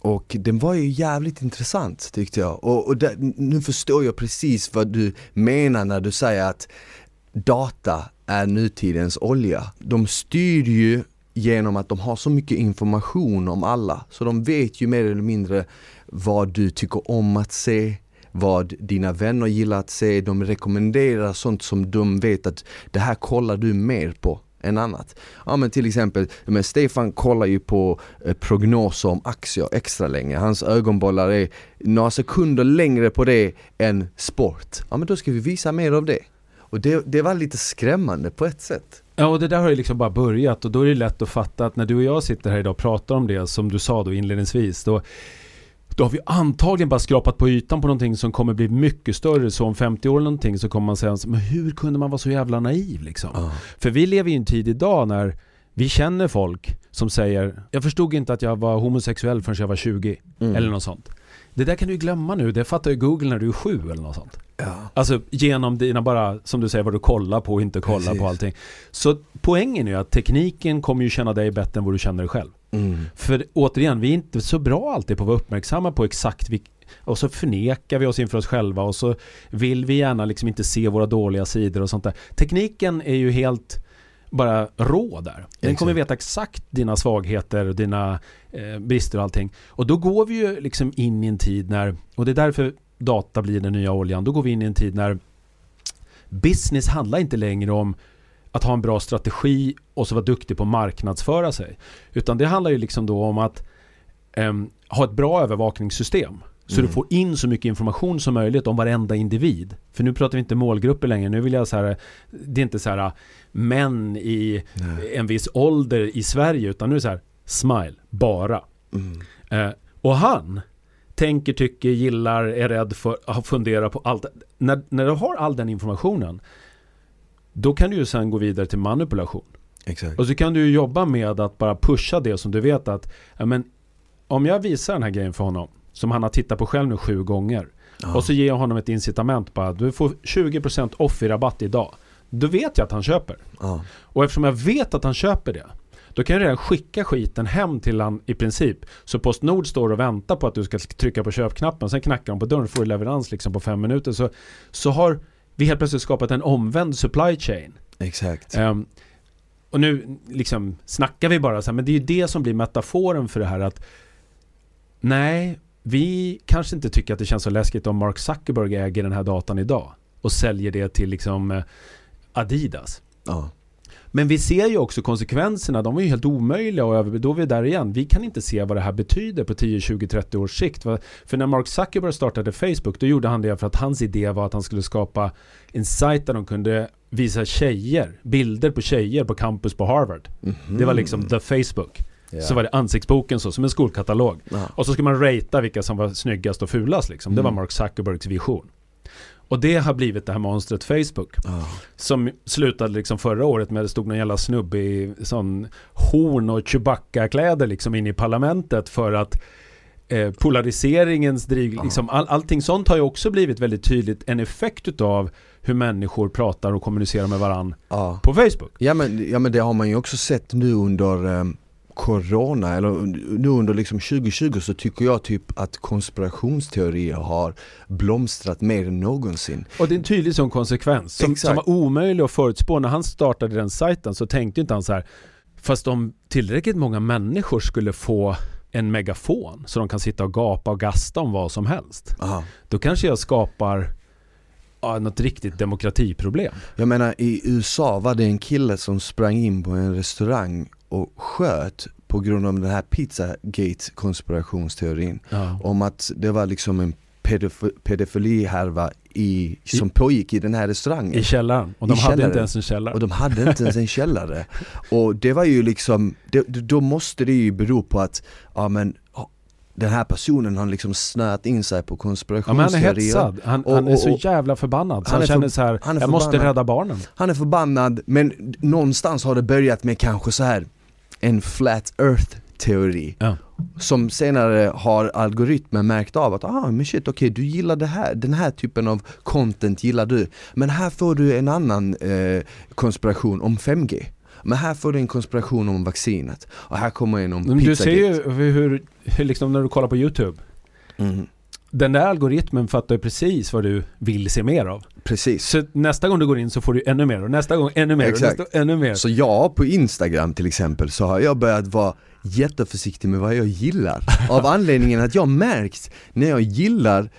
Speaker 1: och den var ju jävligt intressant tyckte jag. Och, och där, nu förstår jag precis vad du menar när du säger att data är nutidens olja. De styr ju genom att de har så mycket information om alla. Så de vet ju mer eller mindre vad du tycker om att se, vad dina vänner gillar att se. De rekommenderar sånt som de vet att det här kollar du mer på än annat. Ja men till exempel, men Stefan kollar ju på eh, prognoser om aktier extra länge. Hans ögonbollar är några sekunder längre på det än sport. Ja men då ska vi visa mer av det. Och det, det var lite skrämmande på ett sätt.
Speaker 2: Ja, och det där har ju liksom bara börjat och då är det lätt att fatta att när du och jag sitter här idag och pratar om det som du sa då inledningsvis, då, då har vi antagligen bara skrapat på ytan på någonting som kommer bli mycket större. Så om 50 år eller någonting så kommer man säga, men hur kunde man vara så jävla naiv liksom?
Speaker 1: Ja.
Speaker 2: För vi lever i en tid idag när vi känner folk som säger Jag förstod inte att jag var homosexuell förrän jag var 20
Speaker 1: Mm.
Speaker 2: Eller något sånt Det där kan du glömma nu, det fattar ju Google när du är sju eller något sånt
Speaker 1: Ja.
Speaker 2: Alltså genom dina bara, som du säger, vad du kollar på och inte kollar
Speaker 1: Precis.
Speaker 2: på allting Så poängen är ju att tekniken kommer ju känna dig bättre än vad du känner dig själv
Speaker 1: Mm.
Speaker 2: För återigen, vi är inte så bra alltid på att vara uppmärksamma på exakt vilk- och så förnekar vi oss inför oss själva och så vill vi gärna liksom inte se våra dåliga sidor och sånt där. Tekniken är ju helt bara rå där. Den kommer veta exakt dina svagheter och dina eh, brister och allting. Och då går vi ju liksom in i en tid när, och det är därför data blir den nya oljan, då går vi in i en tid när business handlar inte längre om att ha en bra strategi och så vara duktig på att marknadsföra sig. Utan det handlar ju liksom då om att ehm, ha ett bra övervakningssystem. Så
Speaker 1: Mm.
Speaker 2: du får in så mycket information som möjligt om varenda individ. För nu pratar vi inte målgrupper längre. Nu vill jag så här, det är inte så här män i
Speaker 1: Nej.
Speaker 2: en viss ålder i Sverige. Utan nu är det så här, smile, bara.
Speaker 1: Mm.
Speaker 2: Eh, och han tänker, tycker, gillar, är rädd för, har funderat på allt. När, när du har all den informationen, då kan du ju sen gå vidare till manipulation.
Speaker 1: Exakt.
Speaker 2: Och så kan du ju jobba med att bara pusha det som du vet att, ja men om jag visar den här grejen för honom, som han har tittat på själv nu sju gånger,
Speaker 1: Ja.
Speaker 2: Och så ger jag honom ett incitament bara, du får 20% off i rabatt idag. Då vet jag att han köper.
Speaker 1: Ja.
Speaker 2: Och eftersom jag vet att han köper det, då kan jag redan skicka skiten hem till han i princip. Så Postnord står och väntar på att du ska trycka på köpknappen, sen knackar de på dörren och får leverans liksom på fem minuter. Så, så har vi helt plötsligt skapat en omvänd supply chain.
Speaker 1: Exakt.
Speaker 2: Ehm, och nu liksom snackar vi bara så här, men det är ju det som blir metaforen för det här att nej, vi kanske inte tycker att det känns så läskigt om Mark Zuckerberg äger den här datan idag och säljer det till liksom eh, Adidas.
Speaker 1: Ja.
Speaker 2: Men vi ser ju också konsekvenserna, de är ju helt omöjliga och då är vi där igen. Vi kan inte se vad det här betyder på 10, 20, 30 års sikt. För när Mark Zuckerberg startade Facebook, då gjorde han det för att hans idé var att han skulle skapa en sajt där de kunde visa tjejer, bilder på tjejer på campus på Harvard.
Speaker 1: Mhm.
Speaker 2: Det var liksom the Facebook.
Speaker 1: Ja.
Speaker 2: Så var det ansiktsboken så, som en skolkatalog.
Speaker 1: Ja.
Speaker 2: Och så ska man ratea vilka som var snyggast och fulast liksom. Det var
Speaker 1: Mm.
Speaker 2: Mark Zuckerbergs vision. Och det har blivit det här monstret Facebook.
Speaker 1: Ja.
Speaker 2: Som slutade liksom förra året med att det stod någon jävla snubbe i sån horn och Chewbacca-kläder liksom in i parlamentet för att eh, polariseringens driv, liksom, all, allting sånt har ju också blivit väldigt tydligt en effekt utav hur människor pratar och kommunicerar med varandra på Facebook.
Speaker 1: Ja men, ja men det har man ju också sett nu under eh, Corona, eller nu under liksom 2020 så tycker jag typ att konspirationsteorier har blomstrat mer än någonsin.
Speaker 2: Och det är en tydlig sån konsekvens som,
Speaker 1: Exakt.
Speaker 2: som var omöjlig att förutspå. När han startade den sajten så tänkte inte han så här Fast om tillräckligt många människor skulle få en megafon så de kan sitta och gapa och gasta om vad som helst.
Speaker 1: Aha.
Speaker 2: Då kanske jag skapar ja, något riktigt demokratiproblem.
Speaker 1: Jag menar i USA var det en kille som sprang in på en restaurang och sköt på grund av den här Pizzagate konspirationsteorin.
Speaker 2: Ja.
Speaker 1: Om att det var liksom en pedofili- pedofilihärva i, som pågick i den här restaurangen.
Speaker 2: I källaren. Och
Speaker 1: I
Speaker 2: de hade
Speaker 1: källaren.
Speaker 2: inte ens en källare.
Speaker 1: Och de hade inte ens en källare. Och det var ju liksom, det, då måste det ju bero på att, ja men ja, den här personen har liksom snöat in sig på
Speaker 2: Ja, men han är
Speaker 1: konspirationsteorier.
Speaker 2: hetsad. Han,
Speaker 1: Och-
Speaker 2: han är
Speaker 1: och-
Speaker 2: så
Speaker 1: och-
Speaker 2: jävla förbannad. Så
Speaker 1: Han
Speaker 2: han, känner så här, jag måste rädda barnen.
Speaker 1: Han är förbannad, men någonstans har det börjat med kanske så här en flat earth teori.
Speaker 2: Ja.
Speaker 1: Som senare har algoritmer märkt av att, ah men shit okej du gillar det här, den här typen av content gillar du. Men här får du en annan eh, konspiration om 5G. Men här får du en konspiration om vaccinet. Och här kommer en om
Speaker 2: Men du ser
Speaker 1: Pizzagate.
Speaker 2: ju hur, hur liksom när du kollar på YouTube.
Speaker 1: Mm,
Speaker 2: Den där algoritmen fattar ju precis vad du vill se mer av.
Speaker 1: precis.
Speaker 2: Så nästa gång du går in så får du ännu mer och nästa gång ännu mer
Speaker 1: Exakt.
Speaker 2: och nästa ännu mer.
Speaker 1: Så jag på Instagram till exempel så har jag börjat vara jätteförsiktig med vad jag gillar. Av anledningen att jag märkt när jag gillar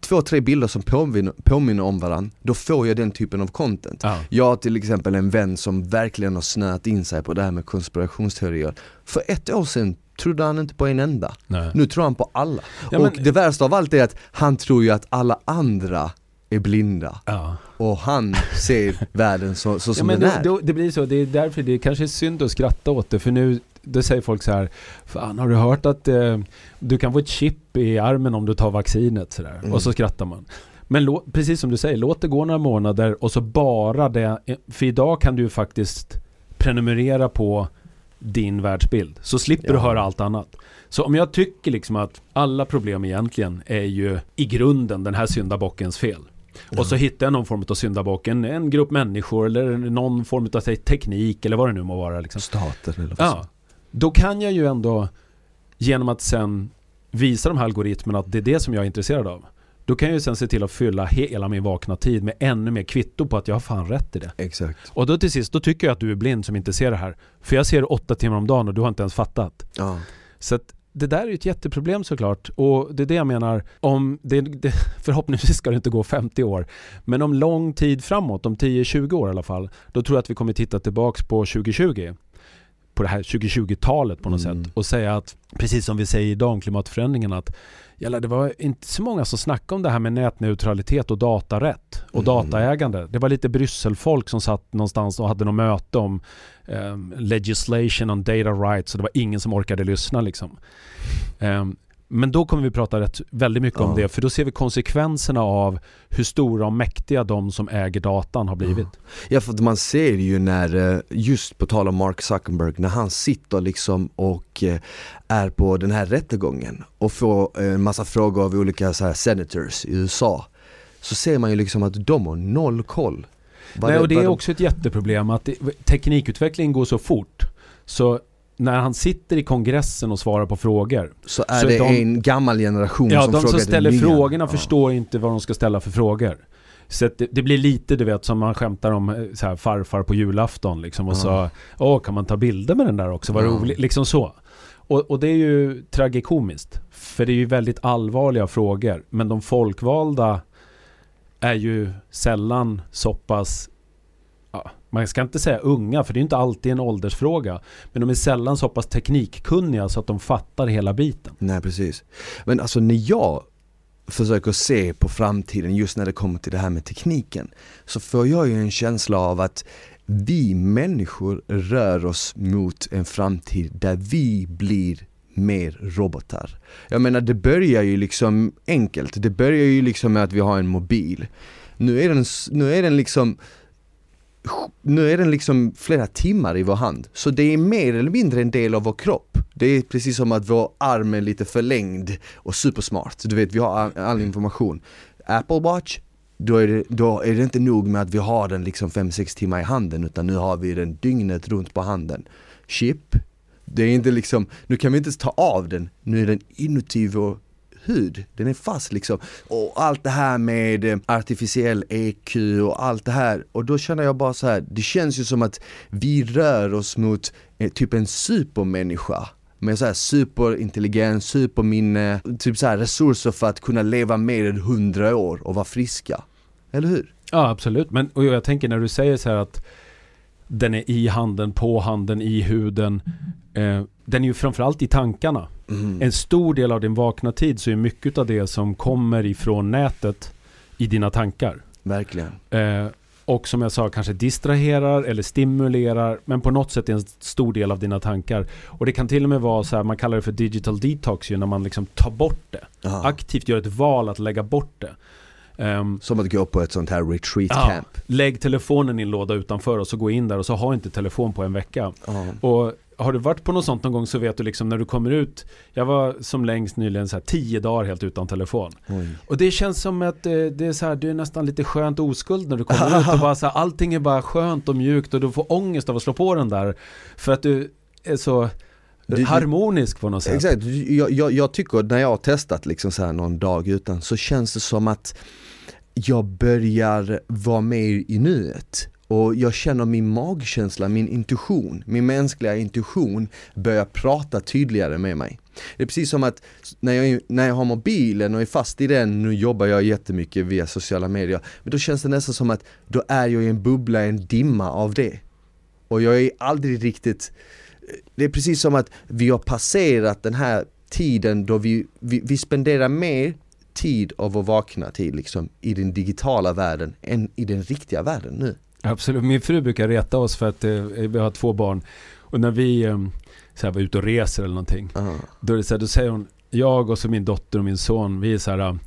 Speaker 1: två, tre bilder som påminner, påminner om varandra, då får jag den typen av content.
Speaker 2: Ja.
Speaker 1: Jag har till exempel en vän som verkligen har snöat in sig på det här med konspirationsteorier. För ett år sedan trodde han inte på en enda.
Speaker 2: Nej.
Speaker 1: Nu tror han på alla.
Speaker 2: Ja,
Speaker 1: och
Speaker 2: men-
Speaker 1: det värsta av allt är att han tror ju att alla andra är blinda.
Speaker 2: Ja.
Speaker 1: Och han ser världen så, så
Speaker 2: Ja,
Speaker 1: som
Speaker 2: men
Speaker 1: den är.
Speaker 2: det, det blir så, det är därför det kanske är synd att skratta åt det för nu då säger folk så här Fan har du hört att eh, du kan få ett chip i armen om du tar vaccinet sådär
Speaker 1: Mm.
Speaker 2: och så skrattar man. Men lå, precis som du säger, låt det gå några månader och så bara det, för idag kan du ju faktiskt prenumerera på din världsbild. Så slipper du
Speaker 1: Ja.
Speaker 2: höra allt annat. Så om jag tycker liksom att alla problem egentligen är ju i grunden den här syndabockens fel. Och så hittar jag någon form av syndabock, en, en grupp människor eller någon form av te- teknik eller vad det nu må vara. Liksom.
Speaker 1: Staten eller vad
Speaker 2: Ja, då kan jag ju ändå genom att sen visa de här algoritmerna att det är det som jag är intresserad av. Då kan jag ju sen se till att fylla hela min vakna tid med ännu mer kvitto på att jag har fan rätt i det.
Speaker 1: Exakt.
Speaker 2: Och då till sist, då tycker jag att du är blind som inte ser det här. För jag ser det åtta timmar om dagen och du har inte ens fattat.
Speaker 1: Ja.
Speaker 2: Så att det där är ju ett jätteproblem såklart. Och det är det jag menar, om det, det, förhoppningsvis ska det inte gå 50 år. Men om lång tid framåt, om 10-20 år i alla fall, då tror jag att vi kommer titta tillbaks på 2020. På det här 2020-talet på något
Speaker 1: Mm.
Speaker 2: sätt. Och säga att, precis som vi säger idag om klimatförändringen, att jävlar, det var inte så många som snackade om det här med nätneutralitet och datarätt och
Speaker 1: Mm.
Speaker 2: dataägande. Det var lite Brysselfolk som satt någonstans och hade något möte om um, legislation on data rights och det var ingen som orkade lyssna liksom. Ehm, Men då kommer vi prata rätt, väldigt mycket om
Speaker 1: Ja.
Speaker 2: det, för då ser vi konsekvenserna av hur stora och mäktiga de som äger datan har blivit.
Speaker 1: Ja för man ser ju när, eh, just på tal om Mark Zuckerberg, när han sitter liksom och eh, är på den här rättegången och får eh, en massa frågor av olika så här senators i USA. Så ser man ju liksom att de har noll koll. Vad
Speaker 2: Nej, och det är också ett jätteproblem att teknikutvecklingen går så fort. Så när han sitter i kongressen och svarar på frågor.
Speaker 1: Så är
Speaker 2: så
Speaker 1: det
Speaker 2: de-
Speaker 1: en gammal generation
Speaker 2: Ja,
Speaker 1: som
Speaker 2: de
Speaker 1: frågar
Speaker 2: som
Speaker 1: det
Speaker 2: ställer
Speaker 1: nya.
Speaker 2: frågorna
Speaker 1: Ja.
Speaker 2: förstår inte vad de ska ställa för frågor. Så det, det blir lite, du vet, som man skämtar om eh, så här, farfar på julafton liksom. Och
Speaker 1: Ja.
Speaker 2: så, åh, kan man ta bilder med den där också? Vad
Speaker 1: Ja.
Speaker 2: roligt. Liksom så. Och, och det är ju tragikomiskt. För det är ju väldigt allvarliga frågor. Men de folkvalda är ju sällan så pass ja, man ska inte säga unga, för det är inte alltid en åldersfråga. Men de är sällan så pass teknikkunniga så att de fattar hela biten.
Speaker 1: Nej precis. Men alltså när jag försöker se på framtiden just när det kommer till det här med tekniken så får jag ju en känsla av att vi människor rör oss mot en framtid där vi blir mer robotar. Jag menar det börjar ju liksom enkelt, det börjar ju liksom med att vi har en mobil. Nu är den, nu är den liksom nu är den liksom flera timmar i vår hand. Så det är mer eller mindre en del av vår kropp. Det är precis som att vår arm är lite förlängd och supersmart. Du vet, vi har all, information. Apple Watch, då är, det, då är det inte nog med att vi har den liksom 5-6 timmar i handen utan nu har vi den dygnet runt på handen. Chip, det är inte liksom, nu kan vi inte ens ta av den, nu är den inuti vår hud, den är fast liksom. Och allt det här med eh, artificiell EQ och allt det här. Och då känner jag bara så här, det känns ju som att vi rör oss mot eh, typ en supermänniska. Med så här superintelligens, superminne, typ så här resurser för att kunna leva mer än 100 år och vara friska. Eller hur?
Speaker 2: Ja, absolut. Men och jag tänker när du säger så här att den är i handen, på handen, i huden. Eh, den är ju framförallt i tankarna.
Speaker 1: Mm.
Speaker 2: En stor del av din vakna tid så är mycket av det som kommer ifrån nätet i dina tankar.
Speaker 1: Verkligen.
Speaker 2: Eh, och som jag sa, kanske distraherar eller stimulerar, men på något sätt är en stor del av dina tankar. Och det kan till och med vara så här, man kallar det för digital detox ju, när man liksom tar bort det.
Speaker 1: Ja.
Speaker 2: Aktivt gör ett val att lägga bort det. Ehm,
Speaker 1: Som att gå på ett sånt här retreat
Speaker 2: Ja.
Speaker 1: camp.
Speaker 2: lägg telefonen i en låda utanför och så gå in där och så ha inte telefon på en vecka.
Speaker 1: Ja.
Speaker 2: Och har du varit på något sånt någon gång så vet du liksom när du kommer ut. Jag var som längst nyligen så här tio dagar helt utan telefon.
Speaker 1: Oj.
Speaker 2: Och det känns som att eh, det är så här, du är nästan lite skönt oskuld när du kommer ut. Och bara så här, allting är bara skönt och mjukt och du får ångest av att slå på den där. För att du är så
Speaker 1: Du-
Speaker 2: harmonisk på något sätt.
Speaker 1: Exakt, jag, jag, jag tycker när jag har testat liksom så här någon dag utan så känns det som att jag börjar vara mer i nuet. Och jag känner min magkänsla, min intuition, min mänskliga intuition börjar prata tydligare med mig. Det är precis som att när jag, när jag har mobilen och är fast i den, nu jobbar jag jättemycket via sociala medier, men då känns det nästan som att då är jag i en bubbla, en dimma av det. Och jag är aldrig riktigt det är precis som att vi har passerat den här tiden då vi, vi, vi spenderar mer tid av vår vakna tid liksom i den digitala världen än i den riktiga världen nu.
Speaker 2: Absolut, min fru brukar reta oss för att eh, vi har två barn Och när vi eh, så här, var ute och reser eller någonting
Speaker 1: Ja.
Speaker 2: Då, är det så här, då säger hon, jag och så min dotter och min son, vi är så här,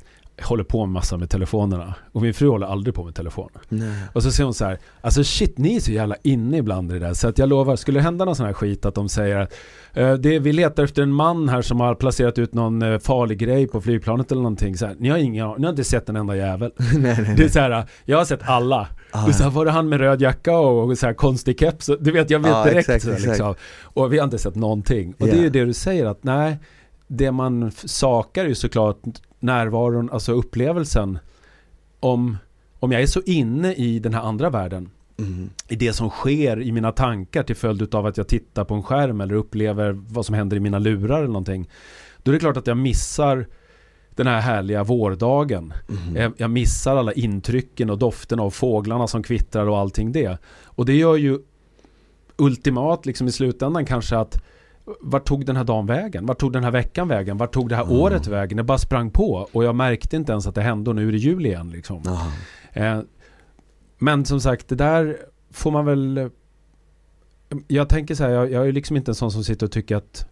Speaker 2: håller på med massa med telefonerna. Och min fru håller aldrig på med telefon.
Speaker 1: Nej.
Speaker 2: Och så säger hon så här, alltså shit ni är så jävla inne ibland i det där. Så att jag lovar, skulle det hända någon sån här skit att de säger eh, det, vi letar efter en man här som har placerat ut någon eh, farlig grej på flygplanet eller någonting. Så här, ni, har inga, ni har inte sett en enda jävel.
Speaker 1: nej, nej,
Speaker 2: Det är
Speaker 1: nej.
Speaker 2: så här, jag har sett alla.
Speaker 1: Ah,
Speaker 2: Och så här, var det han med röd jacka och så här konstig keps? Du vet, jag vet
Speaker 1: Ja,
Speaker 2: direkt.
Speaker 1: exakt,
Speaker 2: så
Speaker 1: exakt.
Speaker 2: liksom. Och vi har inte sett någonting. Och det är ju det du säger att nej, det man sakar är ju såklart närvaron, alltså upplevelsen. Om, om jag är så inne i den här andra världen,
Speaker 1: mm.
Speaker 2: i det som sker i mina tankar till följd av att jag tittar på en skärm eller upplever vad som händer i mina lurar eller någonting. Då är det klart att jag missar den här härliga vårdagen.
Speaker 1: Mm.
Speaker 2: Jag, missar alla intrycken och dofterna och fåglarna som kvittrar och allting det. Och det gör ju ultimat liksom i slutändan kanske att vart tog den här dagen vägen? Vart tog den här veckan vägen? Vart tog det här
Speaker 1: Mm.
Speaker 2: året vägen? Det bara sprang på och jag märkte inte ens att det hände och nu är det jul igen liksom. Eh, men som sagt, det där får man väl... eh, Jag tänker så här, jag, jag är liksom inte en sån som sitter och tycker att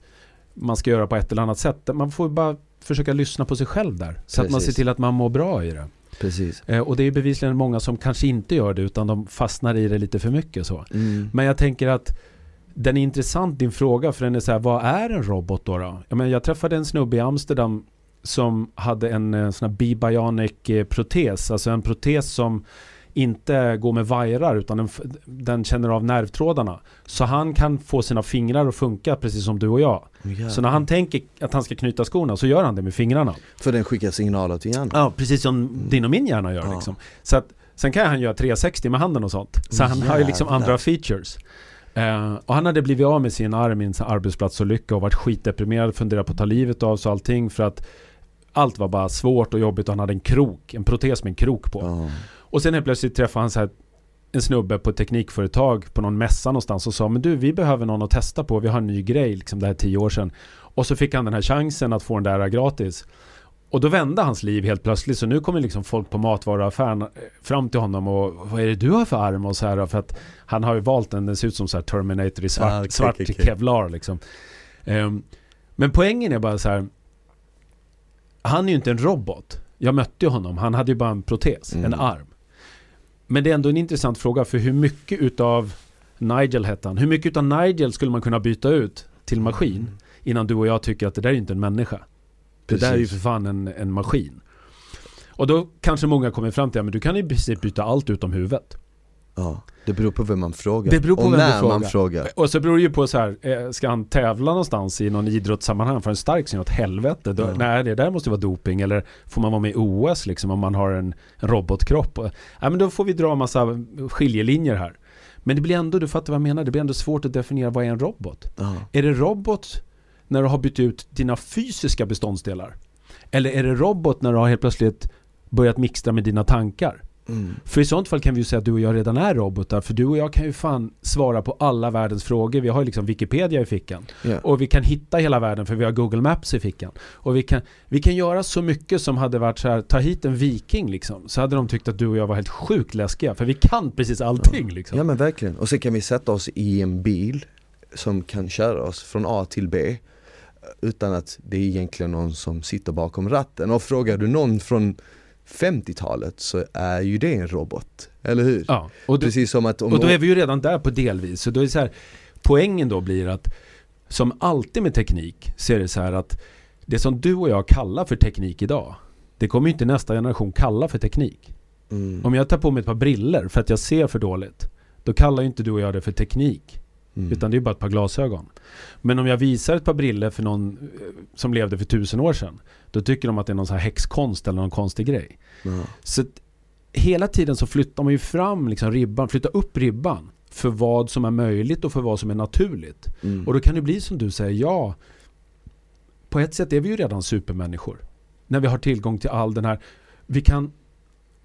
Speaker 2: man ska göra på ett eller annat sätt. Man får bara försöka lyssna på sig själv där. Så att man ser
Speaker 1: Precis.
Speaker 2: till att man mår bra i det.
Speaker 1: Precis.
Speaker 2: Eh, och det är bevisligen många som kanske inte gör det utan de fastnar i det lite för mycket så.
Speaker 1: Mm.
Speaker 2: Men jag tänker att den är intressant din fråga för den är så här, vad är en robot då? då? Jag, menar, jag träffade en snubbe i Amsterdam som hade en eh, sån här B-Bionic eh, protes, alltså en protes som inte går med vajrar utan den, den känner av nervtrådarna. Så han kan få sina fingrar att funka precis som du och jag.
Speaker 1: Ja.
Speaker 2: Så när han tänker att han ska knyta skorna så gör han det med fingrarna.
Speaker 1: För den skickar signaler till hjärnan.
Speaker 2: Ja, precis som din och min hjärna gör
Speaker 1: Ja.
Speaker 2: liksom. Så att, sen kan han göra 360 med handen och sånt. Så han har ju liksom andra features. Eh, och han hade blivit av med sin arm i en arbetsplatsolycka och varit skitdeprimerad, funderat på att ta livet av sig och allting för att allt var bara svårt och jobbigt och han hade en krok, en protes med en krok på.
Speaker 1: Ja.
Speaker 2: Och sen helt plötsligt träffade han så här en snubbe på ett teknikföretag på någon mässa någonstans och sa men du vi behöver någon att testa på, vi har en ny grej liksom det här tio år sedan. Och så fick han den här chansen att få den där gratis. Och då vände hans liv helt plötsligt så nu kommer liksom folk på matvaruaffären eh, fram till honom och vad är det du har för arm och så här för att han har ju valt den, den ser ut som så här Terminator i svart,
Speaker 1: Ah, okej,
Speaker 2: svart
Speaker 1: okej.
Speaker 2: kevlar liksom. Ehm, men poängen är bara så här han är ju inte en robot. Jag mötte ju honom, han hade ju bara en protes,
Speaker 1: Mm.
Speaker 2: en arm. Men det är ändå en intressant fråga för hur mycket utav Nigel hette han, hur mycket utav Nigel skulle man kunna byta ut till maskin innan du och jag tycker att det där är inte en människa. Det där är ju
Speaker 1: Precis.
Speaker 2: för fan en, en maskin. Och då kanske många kommer fram till att du kan i princip byta allt utom huvudet.
Speaker 1: Ja, det beror på vem man frågar.
Speaker 2: Det beror på
Speaker 1: och
Speaker 2: vem
Speaker 1: när man
Speaker 2: frågar.
Speaker 1: frågar.
Speaker 2: Och så beror det ju på så här, eh, ska han tävla någonstans i någon idrottssammanhang för en stark sin åt helvete? Då,
Speaker 1: Ja.
Speaker 2: Nej, det där måste vara doping. Eller får man vara med i OS liksom om man har en, en robotkropp? Och, ja, men då får vi dra en massa skiljelinjer här. Men det blir ändå, du fattar vad jag menar, det blir ändå svårt att definiera vad är en robot?
Speaker 1: Ja.
Speaker 2: Är det robot när du har bytt ut dina fysiska beståndsdelar? Eller är det robot när du har helt plötsligt börjat mixtra med dina tankar?
Speaker 1: Mm.
Speaker 2: För i sånt fall kan vi ju säga att du och jag redan är robotar. För du och jag kan ju fan svara på alla världens frågor. Vi har ju liksom Wikipedia i fickan.
Speaker 1: Ja.
Speaker 2: Och vi kan hitta hela världen för vi har Google Maps i fickan. Och vi kan, vi kan göra så mycket som hade varit så här, ta hit en viking liksom. Så hade de tyckt att du och jag var helt sjukt läskiga. För vi kan precis allting liksom.
Speaker 1: ja men verkligen, och sen kan vi sätta oss i en bil som kan köra oss från A till B utan att det är egentligen någon som sitter bakom ratten och frågar du någon från 50-talet så är ju det en robot, eller hur?
Speaker 2: Ja, och, du,
Speaker 1: Precis som att
Speaker 2: och då är vi ju redan där på delvis. Så då är så här, poängen då blir att som alltid med teknik så är det så här att det som du och jag kallar för teknik idag det kommer ju inte nästa generation kalla för teknik.
Speaker 1: mm,
Speaker 2: Om jag tar på mig ett par briller för att jag ser för dåligt då kallar ju inte du och jag det för teknik.
Speaker 1: Mm.
Speaker 2: Utan det är bara ett par glasögon. Men om jag visar ett par briller för någon eh, som levde för tusen år sedan då tycker de att det är någon sån här häxkonst eller någon konstig grej.
Speaker 1: ja.
Speaker 2: Så hela tiden så flyttar man ju fram liksom ribban, flyttar upp ribban för vad som är möjligt och för vad som är naturligt.
Speaker 1: Mm.
Speaker 2: Och då kan det bli som du säger, ja, på ett sätt är vi ju redan supermänniskor. När vi har tillgång till all den här, vi kan,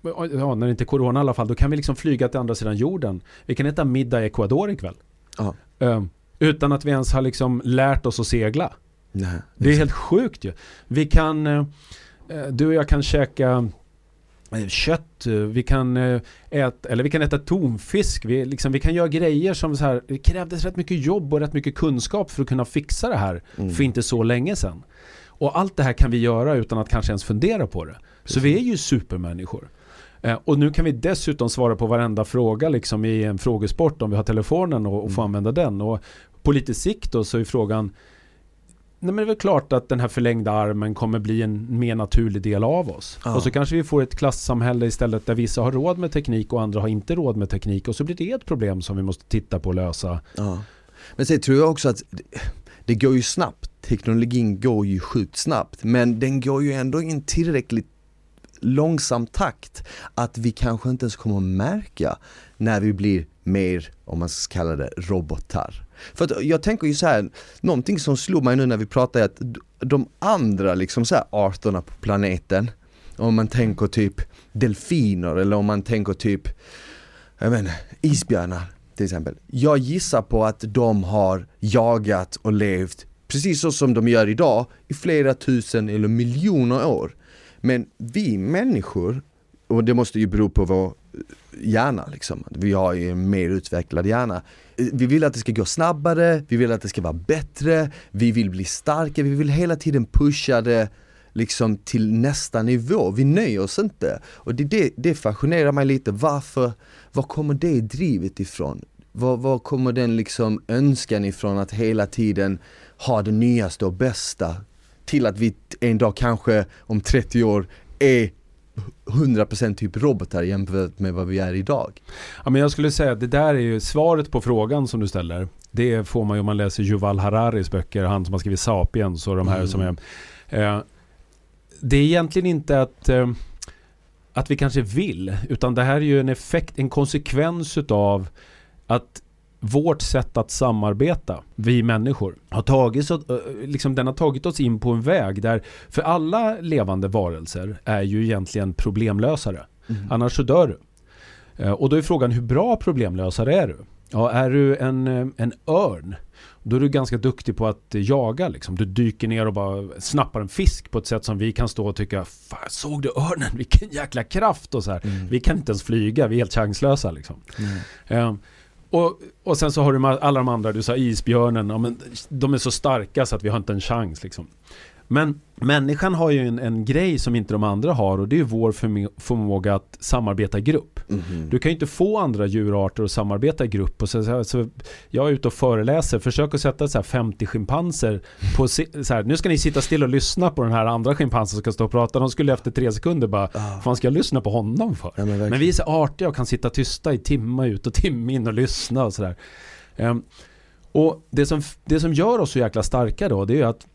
Speaker 2: ja, när det inte är corona i alla fall, då kan vi liksom flyga till andra sidan jorden. Vi kan äta middag i Ecuador ikväll. Ehm, utan att vi ens har liksom lärt oss att segla.
Speaker 1: Nej,
Speaker 2: Det är helt sjukt ju. Vi kan, eh, du och jag kan käka eh, kött, vi kan äta, eller vi kan äta tonfisk, vi, liksom, vi kan göra grejer som så här, det krävdes rätt mycket jobb och rätt mycket kunskap för att kunna fixa det här
Speaker 1: Mm.
Speaker 2: för inte så länge sedan. Och allt det här kan vi göra utan att kanske ens fundera på det. Så vi är ju supermänniskor. Eh, och nu kan vi dessutom svara på varenda fråga liksom i en frågesport om vi har telefonen och, och får
Speaker 1: Mm.
Speaker 2: använda den. Och på lite sikt då så är frågan Nej men det är väl klart att den här förlängda armen kommer bli en mer naturlig del av oss.
Speaker 1: Ja.
Speaker 2: Och så kanske vi får ett klassamhälle istället där vissa har råd med teknik och andra har inte råd med teknik. Och så blir det ett problem som vi måste titta på och lösa.
Speaker 1: Ja. Men sen tror jag också att det, går ju snabbt, teknologin går ju sjukt snabbt men den går ju ändå i en tillräckligt långsam takt att vi kanske inte ens kommer att märka när vi blir mer, om man ska kalla det, robotar. För att jag tänker ju så här, någonting som slog mig nu när vi pratade är att de andra liksom så här arterna på planeten, om man tänker typ delfiner eller om man tänker typ, jag menar, isbjörnar till exempel. Jag gissar på att de har jagat och levt precis så som de gör idag i flera tusen eller miljoner år. Men vi människor, och det måste ju bero på vår hjärna liksom, vi har ju en mer utvecklad hjärna. Vi vill att det ska gå snabbare, vi vill att det ska vara bättre, vi vill bli starkare, vi vill hela tiden pusha det liksom till nästa nivå. Vi nöjer oss inte. Och det, det, det fascinerar mig lite. Varför, var kommer det drivet ifrån? Var, var kommer den liksom önskan ifrån att hela tiden ha det nyaste och bästa? Till att vi en dag kanske om 30 år är 100% typ robotar jämfört med vad vi är idag.
Speaker 2: Ja, men jag skulle säga att det där är ju svaret på frågan som du ställer. Det får man ju om man läser Yuval Hararis böcker, han som har skrivit Sapiens och de här mm. som är... Eh, det är egentligen inte att, eh, att vi kanske vill, utan det här är ju en effekt, en konsekvens utav att vårt sätt att samarbeta, vi människor, har tagit, liksom, den har tagit oss in på en väg där, för alla levande varelser är ju egentligen problemlösare. Mm. Annars så dör du. Eh, och då är frågan, hur bra problemlösare är du? Ja, är du en, eh, en örn, då är du ganska duktig på att jaga. Liksom. Du dyker ner och bara snappar en fisk på ett sätt som vi kan stå och tycka Fan, såg du örnen? Vilken jäkla kraft! Och så mm. Vi kan inte ens flyga, vi är helt chanslösa. Liksom. Mm. Um, och, och sen så har du alla de andra, du sa isbjörnen, ja, men de är så starka så att vi har inte en chans. Liksom. Men människan har ju en, en grej som inte de andra har och det är vår förmåga att samarbeta i grupp. Mm -hmm. Du kan ju inte få andra djurarter att samarbeta i grupp. Och så, så, jag är ute och föreläser, försök att sätta så här 50 schimpanser på så här, nu ska ni sitta still och lyssna på den här andra schimpansen som ska stå och prata. De skulle efter tre sekunder bara, oh. fan ska jag lyssna på honom för? Ja, men, men, vi är så artiga och kan sitta tysta i timme ut och timme in och lyssna och sådär. Um, och det som, det som gör oss så jäkla starka då, det är ju att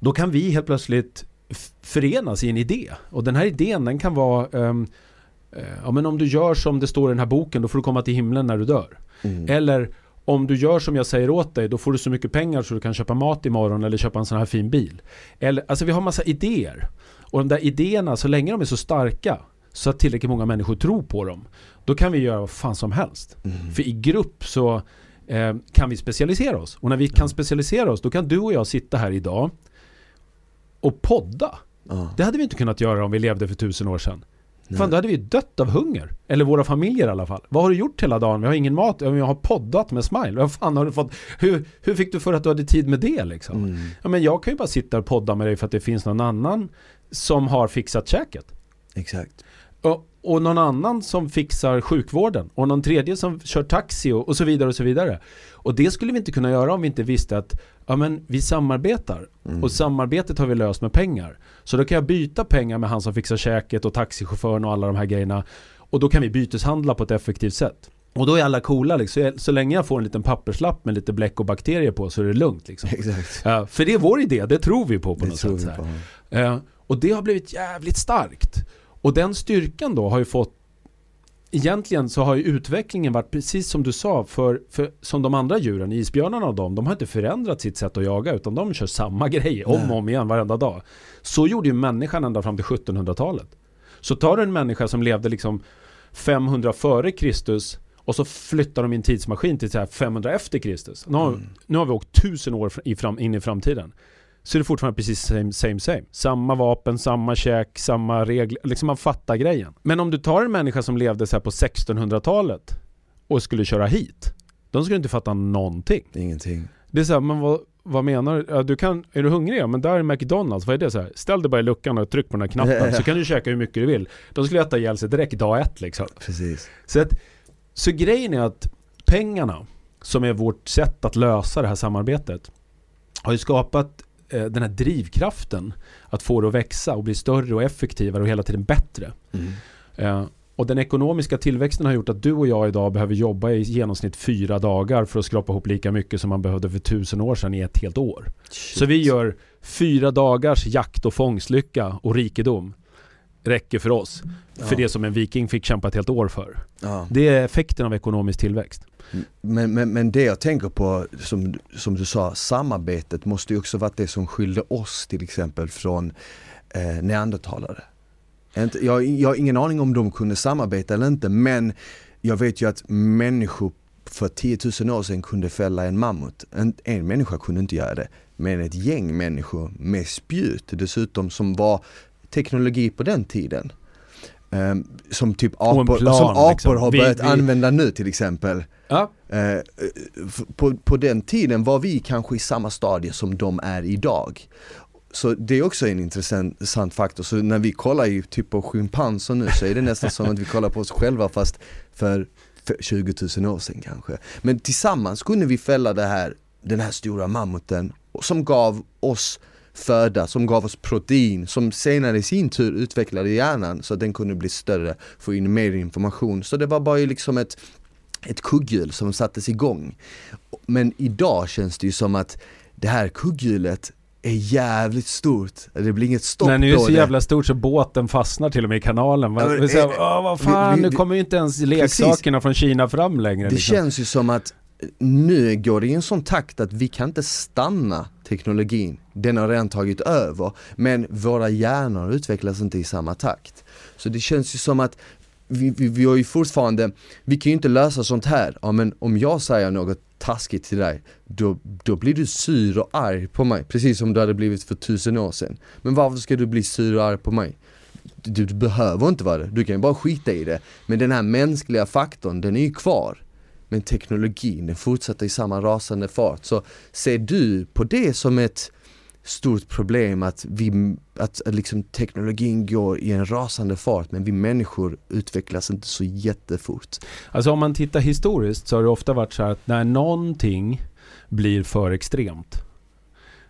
Speaker 2: då kan vi helt plötsligt förenas i en idé. Och den här idén den kan vara um, Ja men om du gör som det står i den här boken då får du komma till himlen när du dör. Mm. Eller om du gör som jag säger åt dig då får du så mycket pengar så du kan köpa mat imorgon eller köpa en sån här fin bil. Eller, alltså vi har massa idéer. Och de där idéerna, så länge de är så starka så att tillräckligt många människor tror på dem. Då kan vi göra vad fan som helst. Mm. För i grupp så eh, kan vi specialisera oss. Och när vi kan specialisera oss då kan du och jag sitta här idag och podda. Ja. Det hade vi inte kunnat göra om vi levde för tusen år sedan. Nej. Fan, då hade vi dött av hunger. Eller våra familjer i alla fall. Vad har du gjort hela dagen? Vi har ingen mat. Jag har poddat med Smile. Vad fan har du fått? Hur, hur fick du för att du hade tid med det liksom? Mm. Ja, men jag kan ju bara sitta och podda med dig för att det finns någon annan som har fixat käket.
Speaker 1: Exakt.
Speaker 2: Och, och någon annan som fixar sjukvården. Och någon tredje som kör taxi och, och så vidare och så vidare. Och det skulle vi inte kunna göra om vi inte visste att ja, men vi samarbetar. Mm. Och samarbetet har vi löst med pengar. Så då kan jag byta pengar med han som fixar käket och taxichauffören och alla de här grejerna. Och då kan vi byteshandla på ett effektivt sätt. Och då är alla coola liksom. Så länge jag får en liten papperslapp med lite bläck och bakterier på så är det lugnt liksom. Ja, för det är vår idé, det tror vi på på det något sätt. På. Uh, och det har blivit jävligt starkt. Och den styrkan då har ju fått egentligen så har ju utvecklingen varit precis som du sa för, för som de andra djuren, isbjörnarna och dem, de har inte förändrat sitt sätt att jaga utan de kör samma grej om och om igen varenda dag. Så gjorde ju människan ända fram till 1700-talet. Så tar du en människa som levde liksom 500 före Kristus och så flyttar de i en tidsmaskin till 500 efter Kristus. Nu har, mm. nu har vi åkt tusen år in i framtiden så är det fortfarande precis same, same, same. Samma vapen, samma käk, samma regler. Liksom man fattar grejen. Men om du tar en människa som levde så på 1600-talet och skulle köra hit. De skulle inte fatta någonting.
Speaker 1: Ingenting.
Speaker 2: Det är så här, men vad, vad menar du? Ja, du kan, är du hungrig? Ja, men där är McDonalds. Vad är det? Så här, ställ dig bara i luckan och tryck på den här knappen så kan du käka hur mycket du vill. De skulle äta ihjäl sig direkt dag ett liksom.
Speaker 1: Precis.
Speaker 2: Så, att, så grejen är att pengarna, som är vårt sätt att lösa det här samarbetet, har ju skapat den här drivkraften att få det att växa och bli större och effektivare och hela tiden bättre. Mm. Eh, och den ekonomiska tillväxten har gjort att du och jag idag behöver jobba i genomsnitt fyra dagar för att skrapa ihop lika mycket som man behövde för tusen år sedan i ett helt år. Shit. Så vi gör fyra dagars jakt och fångstlycka och rikedom räcker för oss. Ja. För det som en viking fick kämpa ett helt år för. Ja. Det är effekten av ekonomisk tillväxt.
Speaker 1: Men, men, men det jag tänker på, som, som du sa, samarbetet måste ju också varit det som skilde oss till exempel från eh, neandertalare. Jag, jag har ingen aning om de kunde samarbeta eller inte men jag vet ju att människor för 10 000 år sedan kunde fälla en mammut. En, en människa kunde inte göra det. Men ett gäng människor med spjut dessutom som var teknologi på den tiden. Um, som typ apor, plan, som apor liksom. har börjat vi, använda nu till exempel. Ja. Uh, på, på den tiden var vi kanske i samma stadie som de är idag. så det är också en intressant faktor. Så när vi kollar ju typ på schimpanser nu så är det nästan som att vi kollar på oss själva fast för, för 20 000 år sedan kanske. Men tillsammans kunde vi fälla det här, den här stora mammuten som gav oss föda, som gav oss protein, som senare i sin tur utvecklade hjärnan så att den kunde bli större, få in mer information. Så det var bara liksom ett, ett kugghjul som sattes igång. Men idag känns det ju som att det här kugghjulet är jävligt stort, det blir inget stopp
Speaker 2: Nej, nu är det så jävla stort så båten fastnar till och med i kanalen. Man, ja, men, säga, Åh, vad fan, vi, vi, nu kommer ju inte ens leksakerna precis. från Kina fram längre.
Speaker 1: Det liksom. känns ju som att nu går det i en sån takt att vi kan inte stanna teknologin. Den har redan tagit över, men våra hjärnor utvecklas inte i samma takt. Så det känns ju som att vi, vi, vi har ju fortfarande, vi kan ju inte lösa sånt här. Ja men om jag säger något taskigt till dig, då, då blir du sur och arg på mig. Precis som du hade blivit för tusen år sedan. Men varför ska du bli sur och arg på mig? Du, du behöver inte vara det, du kan ju bara skita i det. Men den här mänskliga faktorn, den är ju kvar. Men teknologin, den fortsätter i samma rasande fart. Så ser du på det som ett stort problem att, vi, att, liksom teknologin går i en rasande fart men vi människor utvecklas inte så jättefort.
Speaker 2: Alltså om man tittar historiskt så har det ofta varit så här att när någonting blir för extremt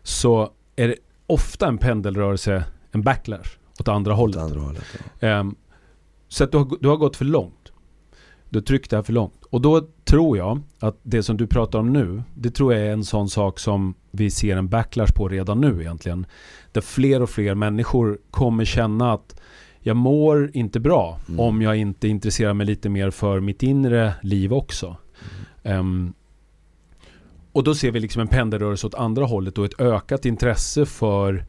Speaker 2: så är det ofta en pendelrörelse, en backlash åt andra hållet. Åt
Speaker 1: andra hållet ja.
Speaker 2: um, så att du har, du har gått för långt. Du har tryckt det här för långt. Och då tror jag att det som du pratar om nu, det tror jag är en sån sak som vi ser en backlash på redan nu egentligen. Där fler och fler människor kommer känna att jag mår inte bra mm. om jag inte intresserar mig lite mer för mitt inre liv också. Mm. Um, och då ser vi liksom en pendelrörelse åt andra hållet och ett ökat intresse för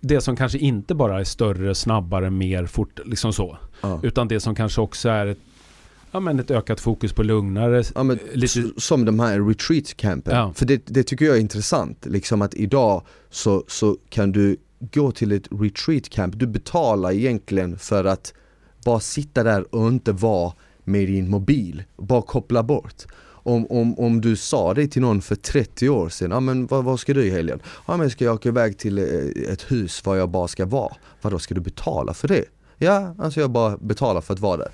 Speaker 2: det som kanske inte bara är större, snabbare, mer, fort, liksom så. Ja. Utan det som kanske också är ett Ja men ett ökat fokus på lugnare
Speaker 1: ja, men, lite... Som de här retreat campen. Ja. För det, det, tycker jag är intressant, liksom att idag så, så kan du gå till ett retreat camp, du betalar egentligen för att bara sitta där och inte vara med din mobil, bara koppla bort. Om, om, om du sa det till någon för 30 år sedan, ja men vad, vad ska du i helgen? Ja men ska jag åka iväg till eh, ett hus var jag bara ska vara. Vadå, ska du betala för det? Ja, alltså jag bara betalar för att vara där.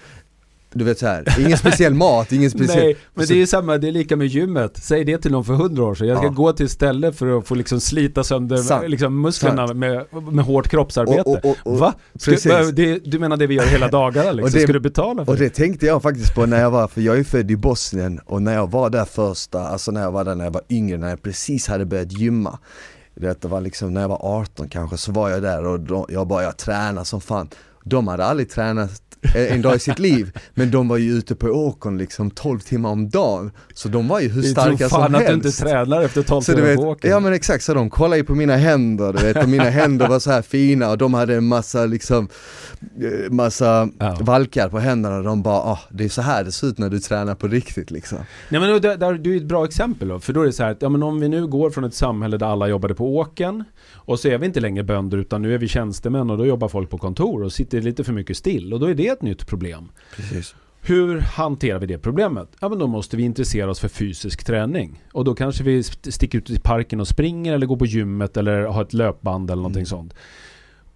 Speaker 1: Du vet så här, ingen speciell mat, ingen speciell...
Speaker 2: Nej, men det är ju samma, det är lika med gymmet. Säg det till någon för hundra år sedan. Jag ska ja. gå till ett ställe för att få liksom slita sönder liksom musklerna med, med hårt kroppsarbete. Och, och, och, Va? Ska, det, du menar det vi gör hela dagarna liksom? Det, ska du betala för
Speaker 1: Och det tänkte jag faktiskt på när jag var, för jag är född i Bosnien och när jag var där första, alltså när jag var där när jag var yngre, när jag precis hade börjat gymma. Det var liksom när jag var 18 kanske, så var jag där och då, jag bara, jag tränade som fan. De hade aldrig tränat en dag i sitt liv. Men de var ju ute på åkern liksom 12 timmar om dagen. Så de var ju hur starka som helst.
Speaker 2: att du inte tränar efter 12 så timmar på åkern.
Speaker 1: Ja men exakt, så de kollade ju på mina händer du vet, och mina händer var så här fina och de hade en massa liksom eh, Massa ja. valkar på händerna och de bara, ah, det är så här det ser ut när du tränar på riktigt liksom.
Speaker 2: Nej men där, där, du är ett bra exempel då, för då är det så här att, ja men om vi nu går från ett samhälle där alla jobbade på åken och så är vi inte längre bönder utan nu är vi tjänstemän och då jobbar folk på kontor och sitter lite för mycket still och då är det ett nytt problem.
Speaker 1: Precis.
Speaker 2: Hur hanterar vi det problemet? Ja men då måste vi intressera oss för fysisk träning. Och då kanske vi sticker ut i parken och springer eller går på gymmet eller har ett löpband eller någonting mm. sånt.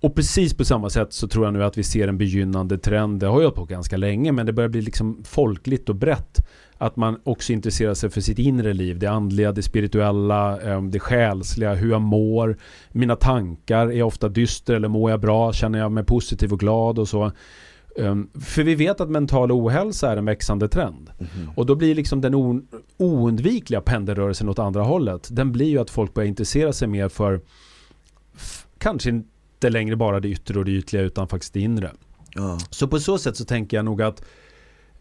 Speaker 2: Och precis på samma sätt så tror jag nu att vi ser en begynnande trend, det har jag på ganska länge, men det börjar bli liksom folkligt och brett. Att man också intresserar sig för sitt inre liv, det andliga, det spirituella, ehm, det själsliga, hur jag mår. Mina tankar, är jag ofta dyster eller mår jag bra? Känner jag mig positiv och glad och så? Ehm, för vi vet att mental ohälsa är en växande trend. Mm. Och då blir liksom den oundvikliga pendelrörelsen åt andra hållet. Den blir ju att folk börjar intressera sig mer för kanske inte längre bara det yttre och det ytliga utan faktiskt det inre. Ja. Så på så sätt så tänker jag nog att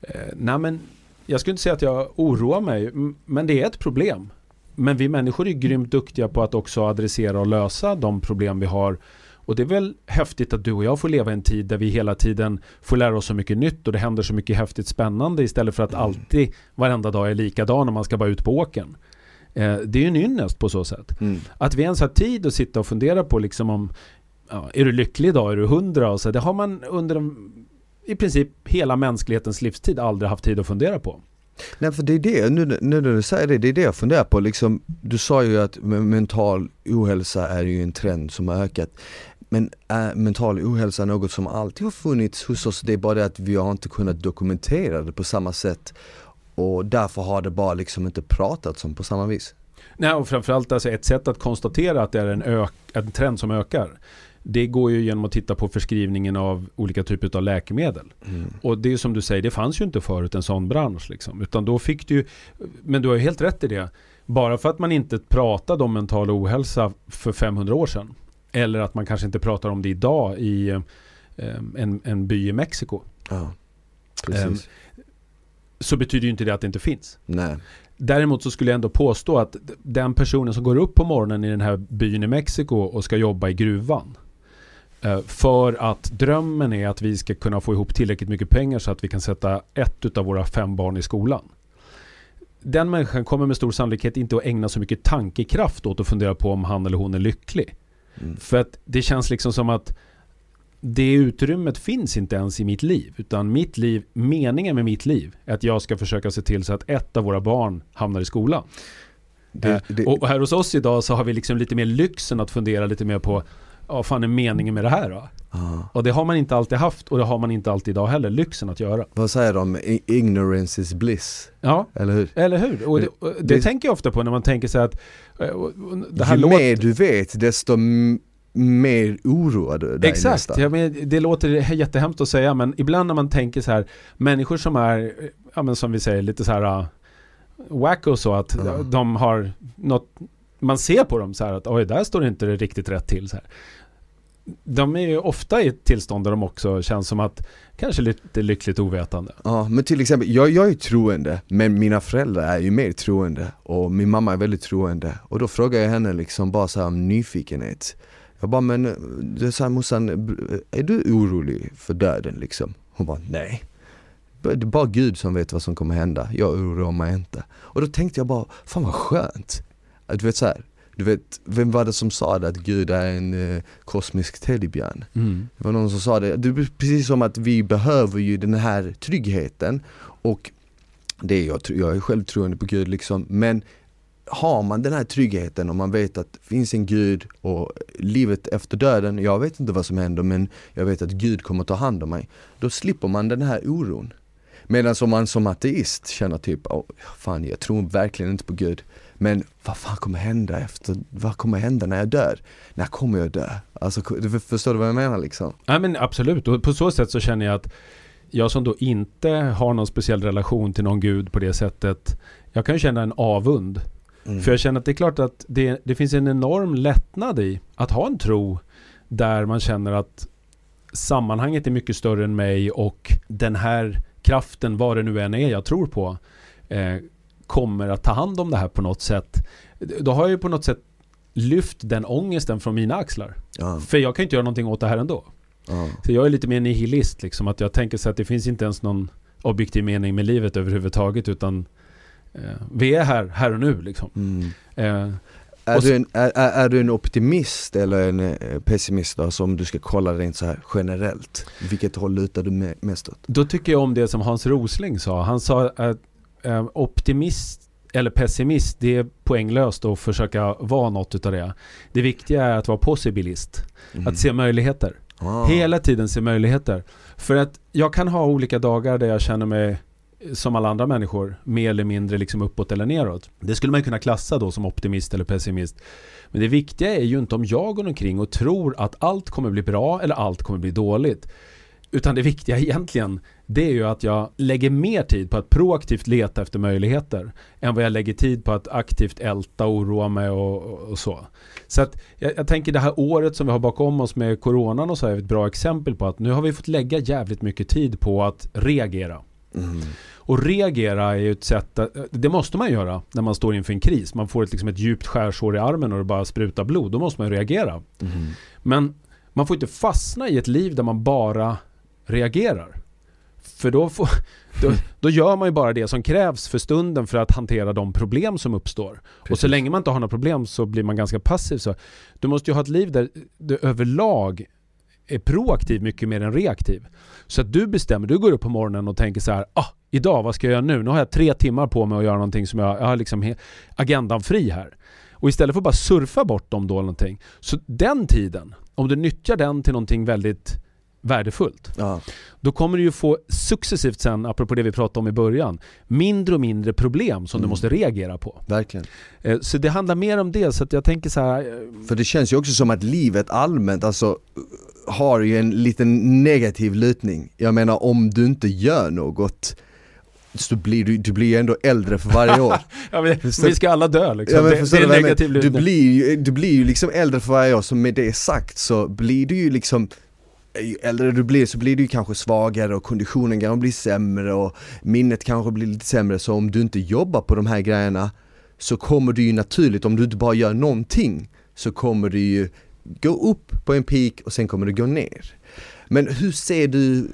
Speaker 2: eh, nej men jag skulle inte säga att jag oroar mig, men det är ett problem. Men vi människor är grymt duktiga på att också adressera och lösa de problem vi har. Och det är väl häftigt att du och jag får leva i en tid där vi hela tiden får lära oss så mycket nytt och det händer så mycket häftigt spännande istället för att mm. alltid varenda dag är likadan när man ska bara ut på åken. Eh, det är ju en ynnest på så sätt. Mm. Att vi ens har tid att sitta och fundera på liksom om ja, är du lycklig idag, är du hundra och så. Det har man under de, i princip hela mänsklighetens livstid aldrig haft tid att fundera på.
Speaker 1: Nej för det är det, nu, nu när du säger det, det är det jag funderar på liksom, Du sa ju att mental ohälsa är ju en trend som har ökat Men är mental ohälsa något som alltid har funnits hos oss? Det är bara det att vi har inte kunnat dokumentera det på samma sätt och därför har det bara liksom inte pratats om på samma vis.
Speaker 2: Nej, och framförallt alltså ett sätt att konstatera att det är en, ök, en trend som ökar det går ju genom att titta på förskrivningen av olika typer av läkemedel. Mm. Och det är som du säger, det fanns ju inte förut en sån bransch. Liksom. Utan då fick du men du har ju helt rätt i det. Bara för att man inte pratade om mental ohälsa för 500 år sedan. Eller att man kanske inte pratar om det idag i eh, en, en by i Mexiko. Ja, precis. Eh, så betyder ju inte det att det inte finns.
Speaker 1: Nej.
Speaker 2: Däremot så skulle jag ändå påstå att den personen som går upp på morgonen i den här byn i Mexiko och ska jobba i gruvan. Eh, för att drömmen är att vi ska kunna få ihop tillräckligt mycket pengar så att vi kan sätta ett av våra fem barn i skolan. Den människan kommer med stor sannolikhet inte att ägna så mycket tankekraft åt att fundera på om han eller hon är lycklig. Mm. För att det känns liksom som att det utrymmet finns inte ens i mitt liv. Utan mitt liv, meningen med mitt liv är att jag ska försöka se till så att ett av våra barn hamnar i skolan. Det, eh, det, och här hos oss idag så har vi liksom lite mer lyxen att fundera lite mer på vad fan är meningen med det här då? Ah. Och det har man inte alltid haft och det har man inte alltid idag heller, lyxen att göra.
Speaker 1: Vad säger de? Ignorance is bliss.
Speaker 2: Ja,
Speaker 1: eller hur?
Speaker 2: Eller hur? Och det, och det, det tänker jag ofta på när man tänker sig att
Speaker 1: eh, det här Ju låter... mer du vet desto mer oroad
Speaker 2: Exakt, ja, men det låter jättehemskt att säga men ibland när man tänker så här Människor som är, ja men som vi säger lite så här uh, Wacko så att mm. de har något Man ser på dem så här att oj där står det inte riktigt rätt till så här. De är ju ofta i ett tillstånd där de också känns som att Kanske lite lyckligt ovetande
Speaker 1: Ja men till exempel, jag, jag är troende men mina föräldrar är ju mer troende och min mamma är väldigt troende och då frågar jag henne liksom bara så här om nyfikenhet jag bara, men det är så här, morsan, eh, är du orolig för döden liksom? Hon bara, nej. Det är bara Gud som vet vad som kommer hända, jag oroar mig inte. Och då tänkte jag bara, fan vad skönt. Du vet så här, du vet, vem var det som sa det att Gud är en eh, kosmisk teddybjörn? Mm. Det var någon som sa det, det är precis som att vi behöver ju den här tryggheten och det är jag, jag är själv troende på Gud liksom, men har man den här tryggheten och man vet att det finns en gud och livet efter döden, jag vet inte vad som händer men jag vet att Gud kommer ta hand om mig. Då slipper man den här oron. Medan om man som ateist känner typ, oh, fan jag tror verkligen inte på Gud. Men vad fan kommer hända efter, vad kommer hända när jag dör? När kommer jag dö? Alltså förstår du vad jag menar liksom?
Speaker 2: Ja men absolut, och på så sätt så känner jag att jag som då inte har någon speciell relation till någon gud på det sättet Jag kan ju känna en avund Mm. För jag känner att det är klart att det, det finns en enorm lättnad i att ha en tro där man känner att sammanhanget är mycket större än mig och den här kraften, vad det nu än är jag tror på, eh, kommer att ta hand om det här på något sätt. Då har jag ju på något sätt lyft den ångesten från mina axlar. Ja. För jag kan inte göra någonting åt det här ändå. Ja. Så jag är lite mer nihilist liksom, att jag tänker så att det finns inte ens någon objektiv mening med livet överhuvudtaget utan Eh, vi är här, här och nu liksom. Mm.
Speaker 1: Eh, är, du en, är, är, du en optimist eller en eh, pessimist då, som du ska kolla rent så här generellt? Vilket håll lutar du mest åt?
Speaker 2: Då tycker jag om det som Hans Rosling sa. Han sa att äh, optimist eller pessimist, det är poänglöst att försöka vara något utav det. Det viktiga är att vara possibilist. Mm. Att se möjligheter. Ah. Hela tiden se möjligheter. För att jag kan ha olika dagar där jag känner mig som alla andra människor, mer eller mindre liksom uppåt eller neråt. Det skulle man kunna klassa då som optimist eller pessimist. Men det viktiga är ju inte om jag går omkring och tror att allt kommer bli bra eller allt kommer bli dåligt. Utan det viktiga egentligen, det är ju att jag lägger mer tid på att proaktivt leta efter möjligheter än vad jag lägger tid på att aktivt älta och oroa mig och, och så. Så att jag, jag, tänker det här året som vi har bakom oss med coronan och så är ett bra exempel på att nu har vi fått lägga jävligt mycket tid på att reagera. Mm. Och reagera är ju ett sätt, att, det måste man göra när man står inför en kris. Man får ett, liksom ett djupt skärsår i armen och det bara sprutar blod. Då måste man reagera. Mm. Men man får inte fastna i ett liv där man bara reagerar. För då, får, då, då, gör man ju bara det som krävs för stunden för att hantera de problem som uppstår. Precis. Och så länge man inte har några problem så blir man ganska passiv. Så du måste ju ha ett liv där du överlag är proaktiv mycket mer än reaktiv. Så att du bestämmer, du går upp på morgonen och tänker så här, ah, idag vad ska jag göra nu? Nu har jag tre timmar på mig att göra någonting som jag, jag har liksom agendan fri här. Och istället för att bara surfa bort dem då någonting. Så den tiden, om du nyttjar den till någonting väldigt värdefullt. Ja. Då kommer du ju få successivt sen, apropå det vi pratade om i början, mindre och mindre problem som mm. du måste reagera på.
Speaker 1: Verkligen.
Speaker 2: Eh, så det handlar mer om det, så att jag tänker så här.
Speaker 1: Eh, för det känns ju också som att livet allmänt, alltså har ju en liten negativ lutning. Jag menar om du inte gör något så blir du, du blir ändå äldre för varje år.
Speaker 2: ja, men, vi ska alla dö liksom. Ja, det, det, är en negativ
Speaker 1: lutning. Du blir, du blir ju liksom äldre för varje år, så med det sagt så blir du ju liksom Eh, ju äldre du blir så blir du kanske svagare och konditionen kanske blir sämre och minnet kanske blir lite sämre så om du inte jobbar på de här grejerna så kommer du ju naturligt, om du inte bara gör någonting så kommer du ju gå upp på en peak och sen kommer du gå ner. Men hur ser du,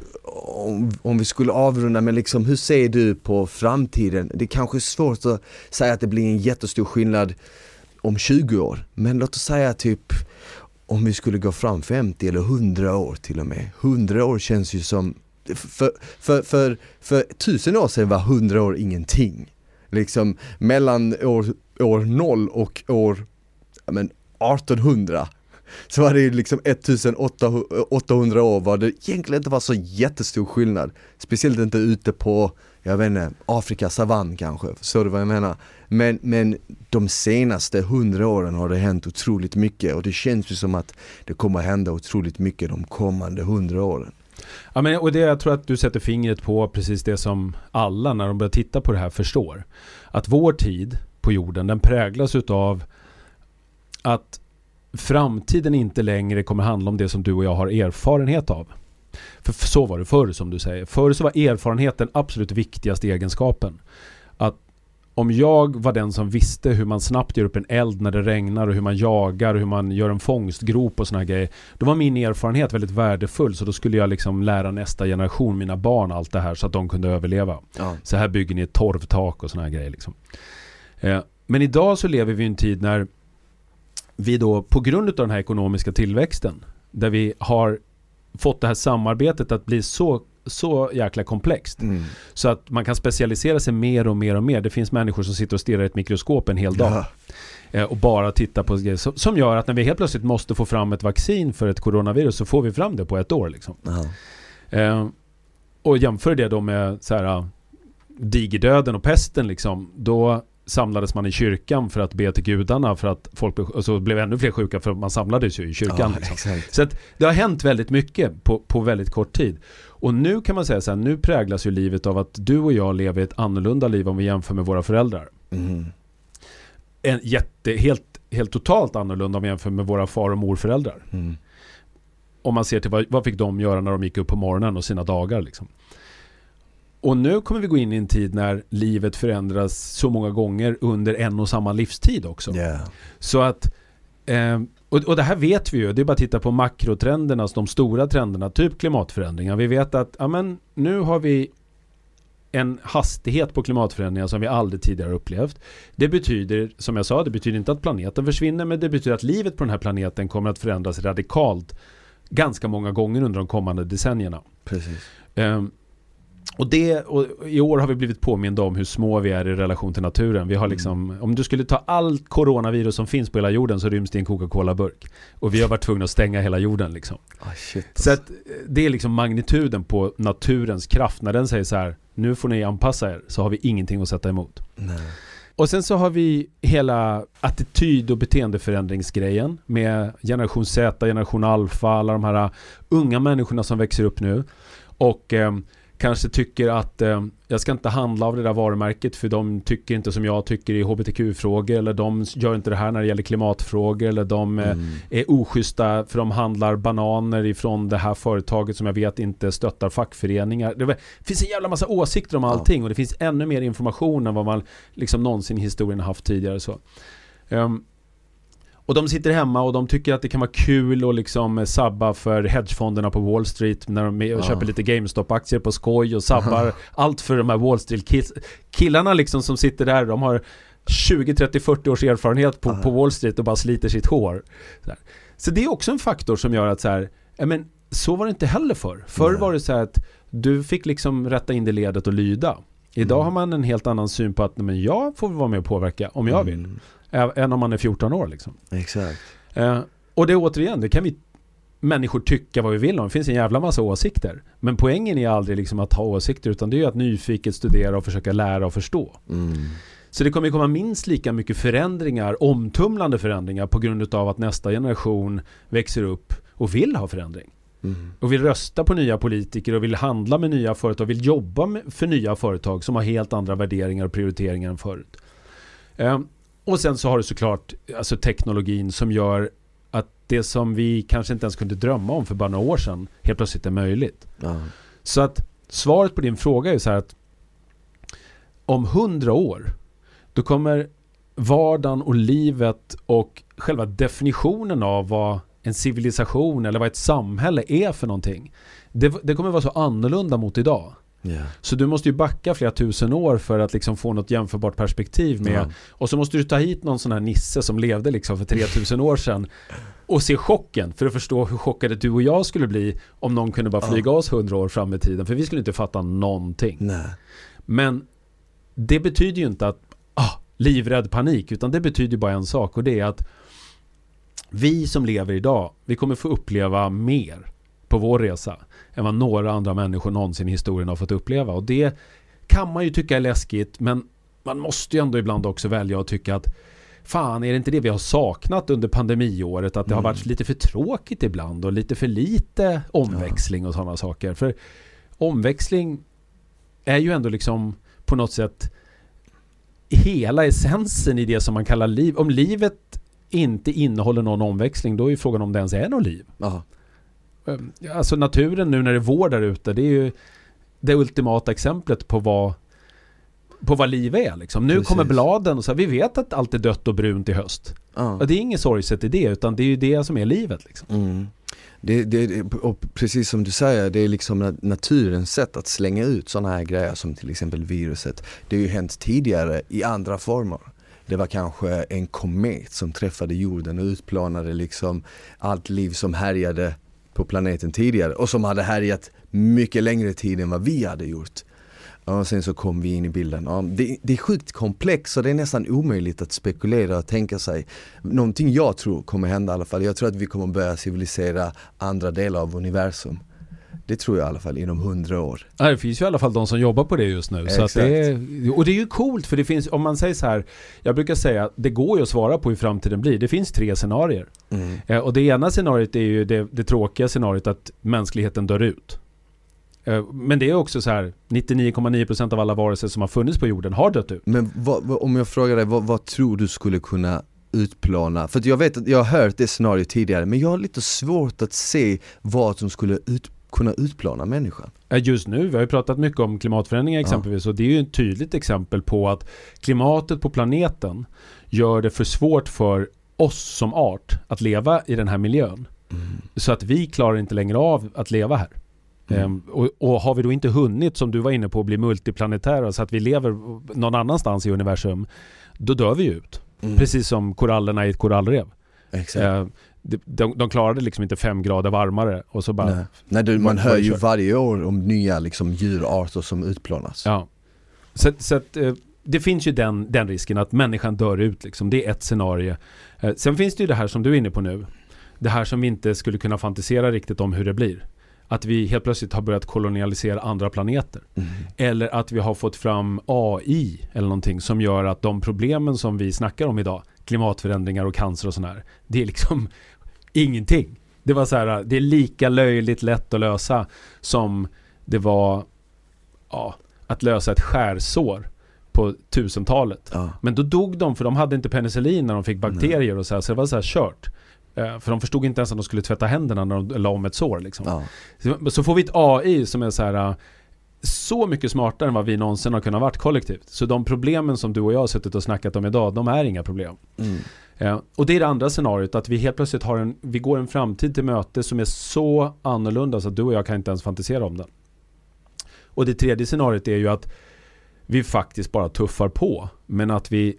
Speaker 1: om, om vi skulle avrunda, men liksom hur ser du på framtiden? Det är kanske är svårt att säga att det blir en jättestor skillnad om 20 år, men låt oss säga typ om vi skulle gå fram 50 eller 100 år till och med. 100 år känns ju som, för, för, för, för tusen år sedan var 100 år ingenting. Liksom mellan år, år 0 och år men, 1800 så var det ju liksom 1800 år var det egentligen inte var så jättestor skillnad. Speciellt inte ute på, jag vet inte, Afrika savann kanske, förstår du vad jag menar? Men, men de senaste hundra åren har det hänt otroligt mycket och det känns ju som att det kommer hända otroligt mycket de kommande hundra åren.
Speaker 2: Ja, men, och det jag tror att du sätter fingret på precis det som alla när de börjar titta på det här förstår. Att vår tid på jorden den präglas utav att framtiden inte längre kommer handla om det som du och jag har erfarenhet av. För så var det förr som du säger. Förr så var erfarenhet den absolut viktigaste egenskapen. Att om jag var den som visste hur man snabbt gör upp en eld när det regnar och hur man jagar och hur man gör en fångstgrop och såna här grejer. Då var min erfarenhet väldigt värdefull så då skulle jag liksom lära nästa generation, mina barn, allt det här så att de kunde överleva. Ja. Så här bygger ni ett torvtak och såna här grejer liksom. Eh, men idag så lever vi i en tid när vi då på grund av den här ekonomiska tillväxten där vi har fått det här samarbetet att bli så så jäkla komplext. Mm. Så att man kan specialisera sig mer och mer och mer. Det finns människor som sitter och stirrar i ett mikroskop en hel dag. Ja. Eh, och bara tittar på grejer. Som gör att när vi helt plötsligt måste få fram ett vaccin för ett coronavirus så får vi fram det på ett år. Liksom. Eh, och jämför det då med så här, digerdöden och pesten liksom. Då samlades man i kyrkan för att be till gudarna för att folk och så blev ännu fler sjuka för man samlades ju i kyrkan. Ja, liksom. Så att det har hänt väldigt mycket på, på väldigt kort tid. Och nu kan man säga så här, nu präglas ju livet av att du och jag lever ett annorlunda liv om vi jämför med våra föräldrar. Mm. En jätte, helt, helt totalt annorlunda om vi jämför med våra far och morföräldrar. Mm. Om man ser till vad, vad fick de göra när de gick upp på morgonen och sina dagar liksom. Och nu kommer vi gå in i en tid när livet förändras så många gånger under en och samma livstid också. Yeah. Så att eh, och, och det här vet vi ju, det är bara att titta på makrotrenderna, de stora trenderna, typ klimatförändringar. Vi vet att ja, men, nu har vi en hastighet på klimatförändringar som vi aldrig tidigare upplevt. Det betyder, som jag sa, det betyder inte att planeten försvinner, men det betyder att livet på den här planeten kommer att förändras radikalt ganska många gånger under de kommande decennierna.
Speaker 1: Precis.
Speaker 2: Um, och, det, och i år har vi blivit påminda om hur små vi är i relation till naturen. Vi har mm. liksom, mm. Om du skulle ta allt coronavirus som finns på hela jorden så ryms det i en Coca-Cola-burk. Och vi har varit tvungna att stänga hela jorden liksom.
Speaker 1: Oh, shit,
Speaker 2: så att, det är liksom magnituden på naturens kraft. När den säger så här, nu får ni anpassa er, så har vi ingenting att sätta emot.
Speaker 1: Nej.
Speaker 2: Och sen så har vi hela attityd och beteendeförändringsgrejen med generation Z, generation alfa, alla de här unga människorna som växer upp nu. Och eh, kanske tycker att eh, jag ska inte handla av det där varumärket för de tycker inte som jag tycker i hbtq-frågor eller de gör inte det här när det gäller klimatfrågor eller de eh, mm. är oschyssta för de handlar bananer ifrån det här företaget som jag vet inte stöttar fackföreningar. Det finns en jävla massa åsikter om allting ja. och det finns ännu mer information än vad man liksom någonsin i historien haft tidigare. Så. Um, och de sitter hemma och de tycker att det kan vara kul att liksom sabba för hedgefonderna på Wall Street när de ja. köper lite GameStop-aktier på skoj och sabbar allt för de här Wall Street-killarna liksom som sitter där, de har 20, 30, 40 års erfarenhet på, på Wall Street och bara sliter sitt hår. Så, så, det är också en faktor som gör att så här, men så var det inte heller förr. Förr var det så här att du fick liksom rätta in det ledet och lyda. Idag
Speaker 1: Mm.
Speaker 2: har man en helt annan syn på att men jag får vara med och påverka om jag vill.
Speaker 1: Mm,
Speaker 2: Ä- Än om man är 14 år liksom.
Speaker 1: exakt.
Speaker 2: Eh, och det är återigen, det kan vi människor tycka vad vi vill om. Det finns en jävla massa åsikter. Men poängen är aldrig liksom att ha åsikter utan det är att nyfiket studera och försöka lära och förstå.
Speaker 1: Mm.
Speaker 2: Så det kommer komma minst lika mycket förändringar, omtumlande förändringar på grund av att nästa generation växer upp och vill ha förändring.
Speaker 1: Mm.
Speaker 2: Och vill rösta på nya politiker och vill handla med nya företag, vill jobba med, för nya företag som har helt andra värderingar och prioriteringar än förut. Ehm, och sen så har du såklart alltså teknologin som gör att det som vi kanske inte ens kunde drömma om för bara några år sedan helt plötsligt är möjligt.
Speaker 1: Ja.
Speaker 2: Så att svaret på din fråga är så här att om hundra år då kommer vardagen och livet och själva definitionen av vad en civilisation eller vad ett samhälle är för någonting. Det, det kommer vara så annorlunda mot idag.
Speaker 1: Ja.
Speaker 2: Så du måste ju backa flera tusen år för att liksom få något jämförbart perspektiv med.
Speaker 1: Ja.
Speaker 2: Och så måste du ta hit någon sån här nisse som levde liksom för 3000 år sedan och se chocken för att förstå hur chockade du och jag skulle bli om någon kunde bara flyga oss 100 år fram i tiden. För vi skulle inte fatta någonting.
Speaker 1: Nej.
Speaker 2: Men det betyder ju inte att ah, livrädd panik, utan det betyder bara en sak och det är att vi som lever idag, vi kommer få uppleva mer på vår resa än vad några andra människor någonsin i historien har fått uppleva. Och det kan man ju tycka är läskigt, men man måste ju ändå ibland också välja att tycka att Fan, är det inte det vi har saknat under pandemiåret? Att det har
Speaker 1: Mm.
Speaker 2: varit lite för tråkigt ibland och lite för lite omväxling och sådana saker. För omväxling är ju ändå liksom på något sätt hela essensen i det som man kallar liv. Om livet inte innehåller någon omväxling, då är ju frågan om det ens är något liv.
Speaker 1: Ja.
Speaker 2: Ehm, Alltså naturen nu när det är vår där ute, det är ju det ultimata exemplet på vad på vad liv är liksom. Nu
Speaker 1: Precis.
Speaker 2: kommer bladen och så här, vi vet att allt är dött och brunt i höst.
Speaker 1: Ja.
Speaker 2: Och det är inget sorgset i det, utan det är ju det som är livet liksom.
Speaker 1: Mm. Det, det, och precis som du säger, det är liksom nat- naturens sätt att slänga ut sådana här grejer som till exempel viruset. Det har ju hänt tidigare i andra former. Det var kanske en komet som träffade jorden och utplånade liksom allt liv som härjade på planeten tidigare och som hade härjat mycket längre tid än vad vi hade gjort. Och sen så kom vi in i bilden. Ja, det, det är sjukt komplext och det är nästan omöjligt att spekulera och tänka sig. Någonting jag tror kommer hända i alla fall. Jag tror att vi kommer börja civilisera andra delar av universum. Det tror jag i alla fall inom hundra år.
Speaker 2: Ja, det finns ju i alla fall de som jobbar på det just nu. Så att
Speaker 1: Exakt.
Speaker 2: det är, och det är ju coolt för det finns, om man säger så här, jag brukar säga, det går ju att svara på hur framtiden blir. Det finns tre scenarier.
Speaker 1: Mm.
Speaker 2: Eh, Och det ena scenariot är ju det, det tråkiga scenariot att mänskligheten dör ut. Eh, Men det är också så här, 99,9% av alla varelser som har funnits på jorden har dött ut.
Speaker 1: Men vad, om jag frågar dig, vad, vad tror du skulle kunna utplåna? För att jag vet att jag har hört det scenariot tidigare men jag har lite svårt att se vad som skulle ut, kunna utplåna människan.
Speaker 2: Just nu, vi har ju pratat mycket om klimatförändringar exempelvis och det är ju ett tydligt exempel på att klimatet på planeten gör det för svårt för oss som art att leva i den här miljön. Så att vi klarar inte längre av att leva här.
Speaker 1: Mm.
Speaker 2: Ehm, och, och har vi då inte hunnit, som du var inne på, bli multiplanetära så att vi lever någon annanstans i universum, då dör vi ut.
Speaker 1: Mm.
Speaker 2: Precis som korallerna i ett korallrev.
Speaker 1: Exakt.
Speaker 2: Ehm, de, de, de klarade liksom inte fem grader varmare och så bara...
Speaker 1: Nej. Nej, det, man hör ju varje år om nya liksom, djurarter som utplånas.
Speaker 2: Ja. Så, så att, eh, det finns ju den, den risken att människan dör ut liksom. Det är ett scenario. Eh, sen finns det ju det här som du är inne på nu. Det här som vi inte skulle kunna fantisera riktigt om hur det blir. Att vi helt plötsligt har börjat kolonialisera andra planeter.
Speaker 1: Mm.
Speaker 2: Eller att vi har fått fram AI eller någonting som gör att de problemen som vi snackar om idag, klimatförändringar och cancer och sånt här, det är liksom ingenting. Det var så här, det är lika löjligt lätt att lösa som det var ja, att lösa ett skärsår på 1000-talet.
Speaker 1: Ja.
Speaker 2: Men då dog de för de hade inte penicillin när de fick bakterier och så här, så det var så här kört. Eh, För de förstod inte ens att de skulle tvätta händerna när de la om ett sår liksom.
Speaker 1: Ja.
Speaker 2: Så- Så får vi ett AI som är så här så mycket smartare än vad vi någonsin har kunnat varit kollektivt. Så de problemen som du och jag har suttit och snackat om idag, de är inga problem.
Speaker 1: Mm.
Speaker 2: Eh, och det är det andra scenariot, att vi helt plötsligt har en, vi går en framtid till möte som är så annorlunda så att du och jag kan inte ens fantisera om den. Och det tredje scenariot är ju att vi faktiskt bara tuffar på, men att vi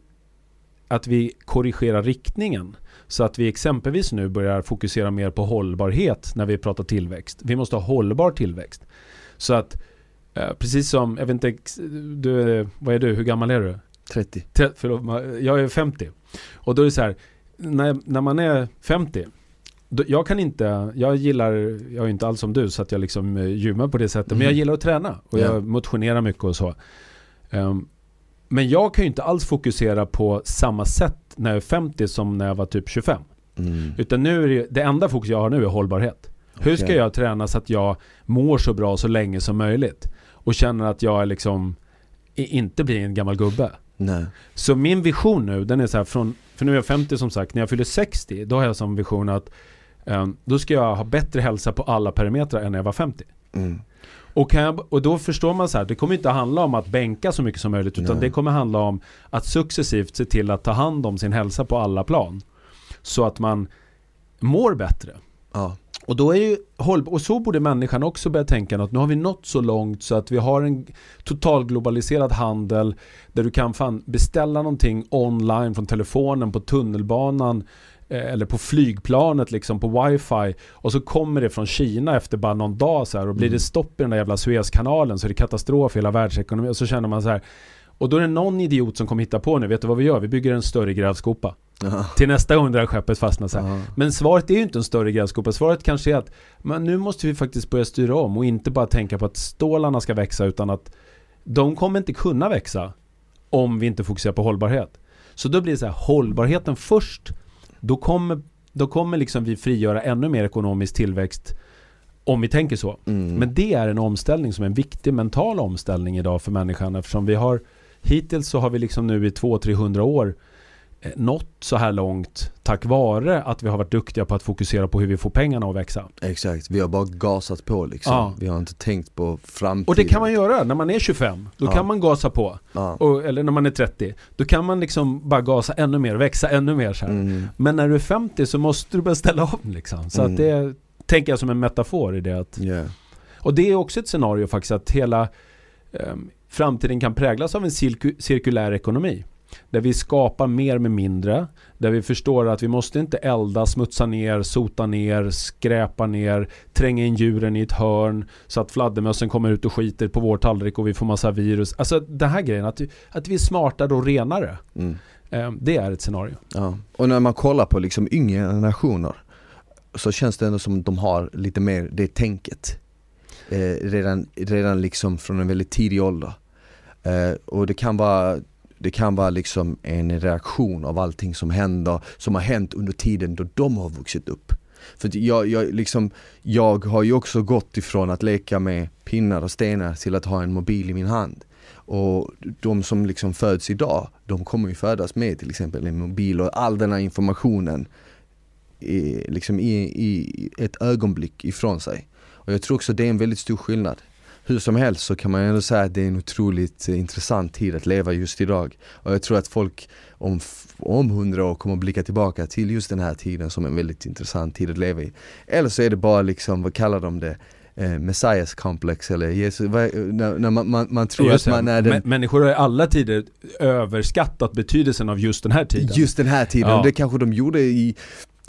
Speaker 2: att vi korrigerar riktningen. Så att vi exempelvis nu börjar fokusera mer på hållbarhet när vi pratar tillväxt. Vi måste ha hållbar tillväxt. Så att precis som, jag vet inte, du, vad är du, hur gammal är du?
Speaker 1: 30.
Speaker 2: Tre, förlåt, jag är 50. Och då är det så här, när, när man är 50 då, jag kan inte, jag gillar, jag är inte alls som du så att jag liksom eh, gymmar på det sättet. Mm. Men jag mm. gillar att träna och jag motionerar mycket och så. Um, men jag kan ju inte alls fokusera på samma sätt när jag är 50 som när jag var typ 25. Mm. Utan nu är det, det enda fokus jag har nu är hållbarhet. Hur ska jag träna så att jag mår så bra så länge som möjligt? Och känner att jag liksom inte blir en gammal gubbe.
Speaker 1: Nej.
Speaker 2: Så min vision nu, den är så här från, för nu är jag 50 som sagt, när jag fyller 60, då har jag som vision att um, då ska jag ha bättre hälsa på alla parametrar än när jag var 50. Mm. Och, jag, och då förstår man så här, det kommer inte handla om att bänka så mycket som möjligt utan Nej. det kommer handla om att successivt se till att ta hand om sin hälsa på alla plan. Så att man mår bättre.
Speaker 1: Ja.
Speaker 2: Och då är ju och så borde människan också börja tänka att nu har vi nått så långt så att vi har en total globaliserad handel där du kan fan beställa någonting online från telefonen på tunnelbanan Eh, eller på flygplanet liksom på wifi. Och så kommer det från Kina efter bara någon dag så här och blir mm. det stopp i den där jävla Suezkanalen så är det katastrof i hela världsekonomin. Och så känner man så här och då är det någon idiot som kommer hitta på nu, vet du vad vi gör? Vi bygger en större grävskopa.
Speaker 1: Aha.
Speaker 2: Till nästa gång det här skeppet fastnar så här. Men svaret är ju inte en större grävskopa. Svaret kanske är att men nu måste vi faktiskt börja styra om och inte bara tänka på att stålarna ska växa utan att de kommer inte kunna växa om vi inte fokuserar på hållbarhet. Så då blir det så här, hållbarheten först då kommer, då kommer liksom vi frigöra ännu mer ekonomisk tillväxt om vi tänker så. Mm. Men det är en omställning som är en viktig mental omställning idag för människan eftersom vi har hittills så har vi liksom nu i 200-300 år Eh, nått så här långt tack vare att vi har varit duktiga på att fokusera på hur vi får pengarna att växa.
Speaker 1: Exakt, vi har bara gasat på liksom. Ja. Vi har inte tänkt på framtiden.
Speaker 2: Och det kan man göra när man är 25. Då ja. kan man gasa på.
Speaker 1: Ja.
Speaker 2: Och, eller när man är 30. Då kan man liksom bara gasa ännu mer, växa ännu mer så mm. Men när du är 50 så måste du börja ställa om liksom. Så mm. att det tänker jag som en metafor i det att
Speaker 1: yeah.
Speaker 2: Och det är också ett scenario faktiskt att hela um, framtiden kan präglas av en cirkulär ekonomi. Där vi skapar mer med mindre. Där vi förstår att vi måste inte elda, smutsa ner, sota ner, skräpa ner, tränga in djuren i ett hörn så att fladdermössen kommer ut och skiter på vår tallrik och vi får massa virus. Alltså den här grejen, att, att vi är smartare och renare. Mm. Eh, det är ett scenario.
Speaker 1: Ja. Och när man kollar på liksom yngre generationer så känns det ändå som att de har lite mer det tänket. Eh, redan, redan liksom från en väldigt tidig ålder. Eh, och det kan vara det kan vara liksom en reaktion av allting som händer, som har hänt under tiden då de har vuxit upp. För jag, jag, liksom, jag har ju också gått ifrån att leka med pinnar och stenar till att ha en mobil i min hand. Och de som liksom föds idag, de kommer ju födas med till exempel en mobil och all den här informationen i, liksom i, i ett ögonblick ifrån sig. Och jag tror också det är en väldigt stor skillnad hur som helst så kan man ändå säga att det är en otroligt intressant tid att leva just idag. Och jag tror att folk om, om hundra år kommer att blicka tillbaka till just den här tiden som en väldigt intressant tid att leva i. Eller så är det bara liksom, vad kallar de det? Eh, Messias complex eller Jesus, när, när man, man, man, tror att man är den...
Speaker 2: Människor har i alla tider överskattat betydelsen av just den här tiden.
Speaker 1: Just den här tiden, ja. det kanske de gjorde i,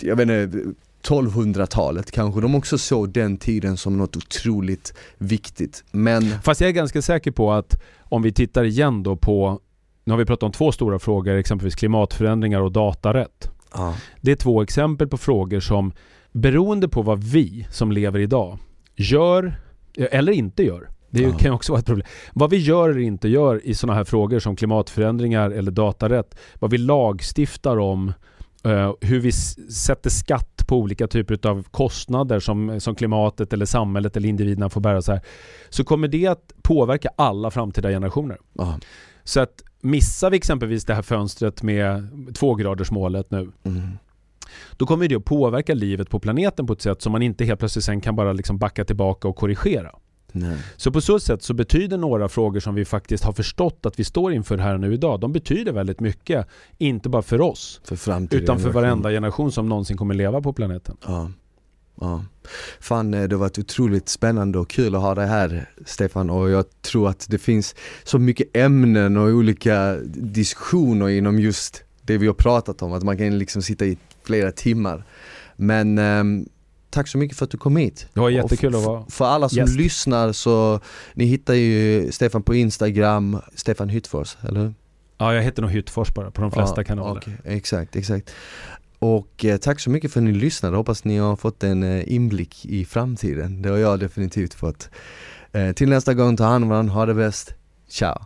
Speaker 1: jag vet inte 1200-talet kanske de också såg den tiden som något otroligt viktigt. Men...
Speaker 2: Fast jag är ganska säker på att om vi tittar igen då på, nu har vi pratat om två stora frågor, exempelvis klimatförändringar och datarätt.
Speaker 1: Ja.
Speaker 2: Det är två exempel på frågor som beroende på vad vi som lever idag gör eller inte gör. Det ja. kan också vara ett problem. Vad vi gör eller inte gör i sådana här frågor som klimatförändringar eller datarätt, vad vi lagstiftar om, uh, hur vi sätter skatt på olika typer av kostnader som, som klimatet eller samhället eller individerna får bära så här. Så kommer det att påverka alla framtida generationer.
Speaker 1: Aha.
Speaker 2: Så att missar vi exempelvis det här fönstret med tvågradersmålet nu mm. Då kommer det att påverka livet på planeten på ett sätt som man inte helt plötsligt sen kan bara liksom backa tillbaka och korrigera.
Speaker 1: Nej.
Speaker 2: Så på så sätt så betyder några frågor som vi faktiskt har förstått att vi står inför här nu idag, de betyder väldigt mycket. Inte bara för oss,
Speaker 1: för utan
Speaker 2: för varenda generation som någonsin kommer leva på planeten.
Speaker 1: Ja. Ja. Fan, eh, det har varit otroligt spännande och kul att ha dig här Stefan och jag tror att det finns så mycket ämnen och olika diskussioner inom just det vi har pratat om, att man kan liksom sitta i flera timmar. Men ehm, tack så mycket för att du kom hit.
Speaker 2: Det var jättekul att vara
Speaker 1: För alla som
Speaker 2: gäst.
Speaker 1: lyssnar så, ni hittar ju Stefan på Instagram, Stefan Hyttfors, eller hur?
Speaker 2: Ja, jag heter nog Hyttfors bara på de flesta
Speaker 1: Ja,
Speaker 2: kanaler.
Speaker 1: okej, exakt, exakt. Och eh, tack så mycket för att ni lyssnade, hoppas ni har fått en eh, inblick i framtiden. Det har jag definitivt fått. Eh, till nästa gång, ta hand om varandra, ha det bäst. Ciao!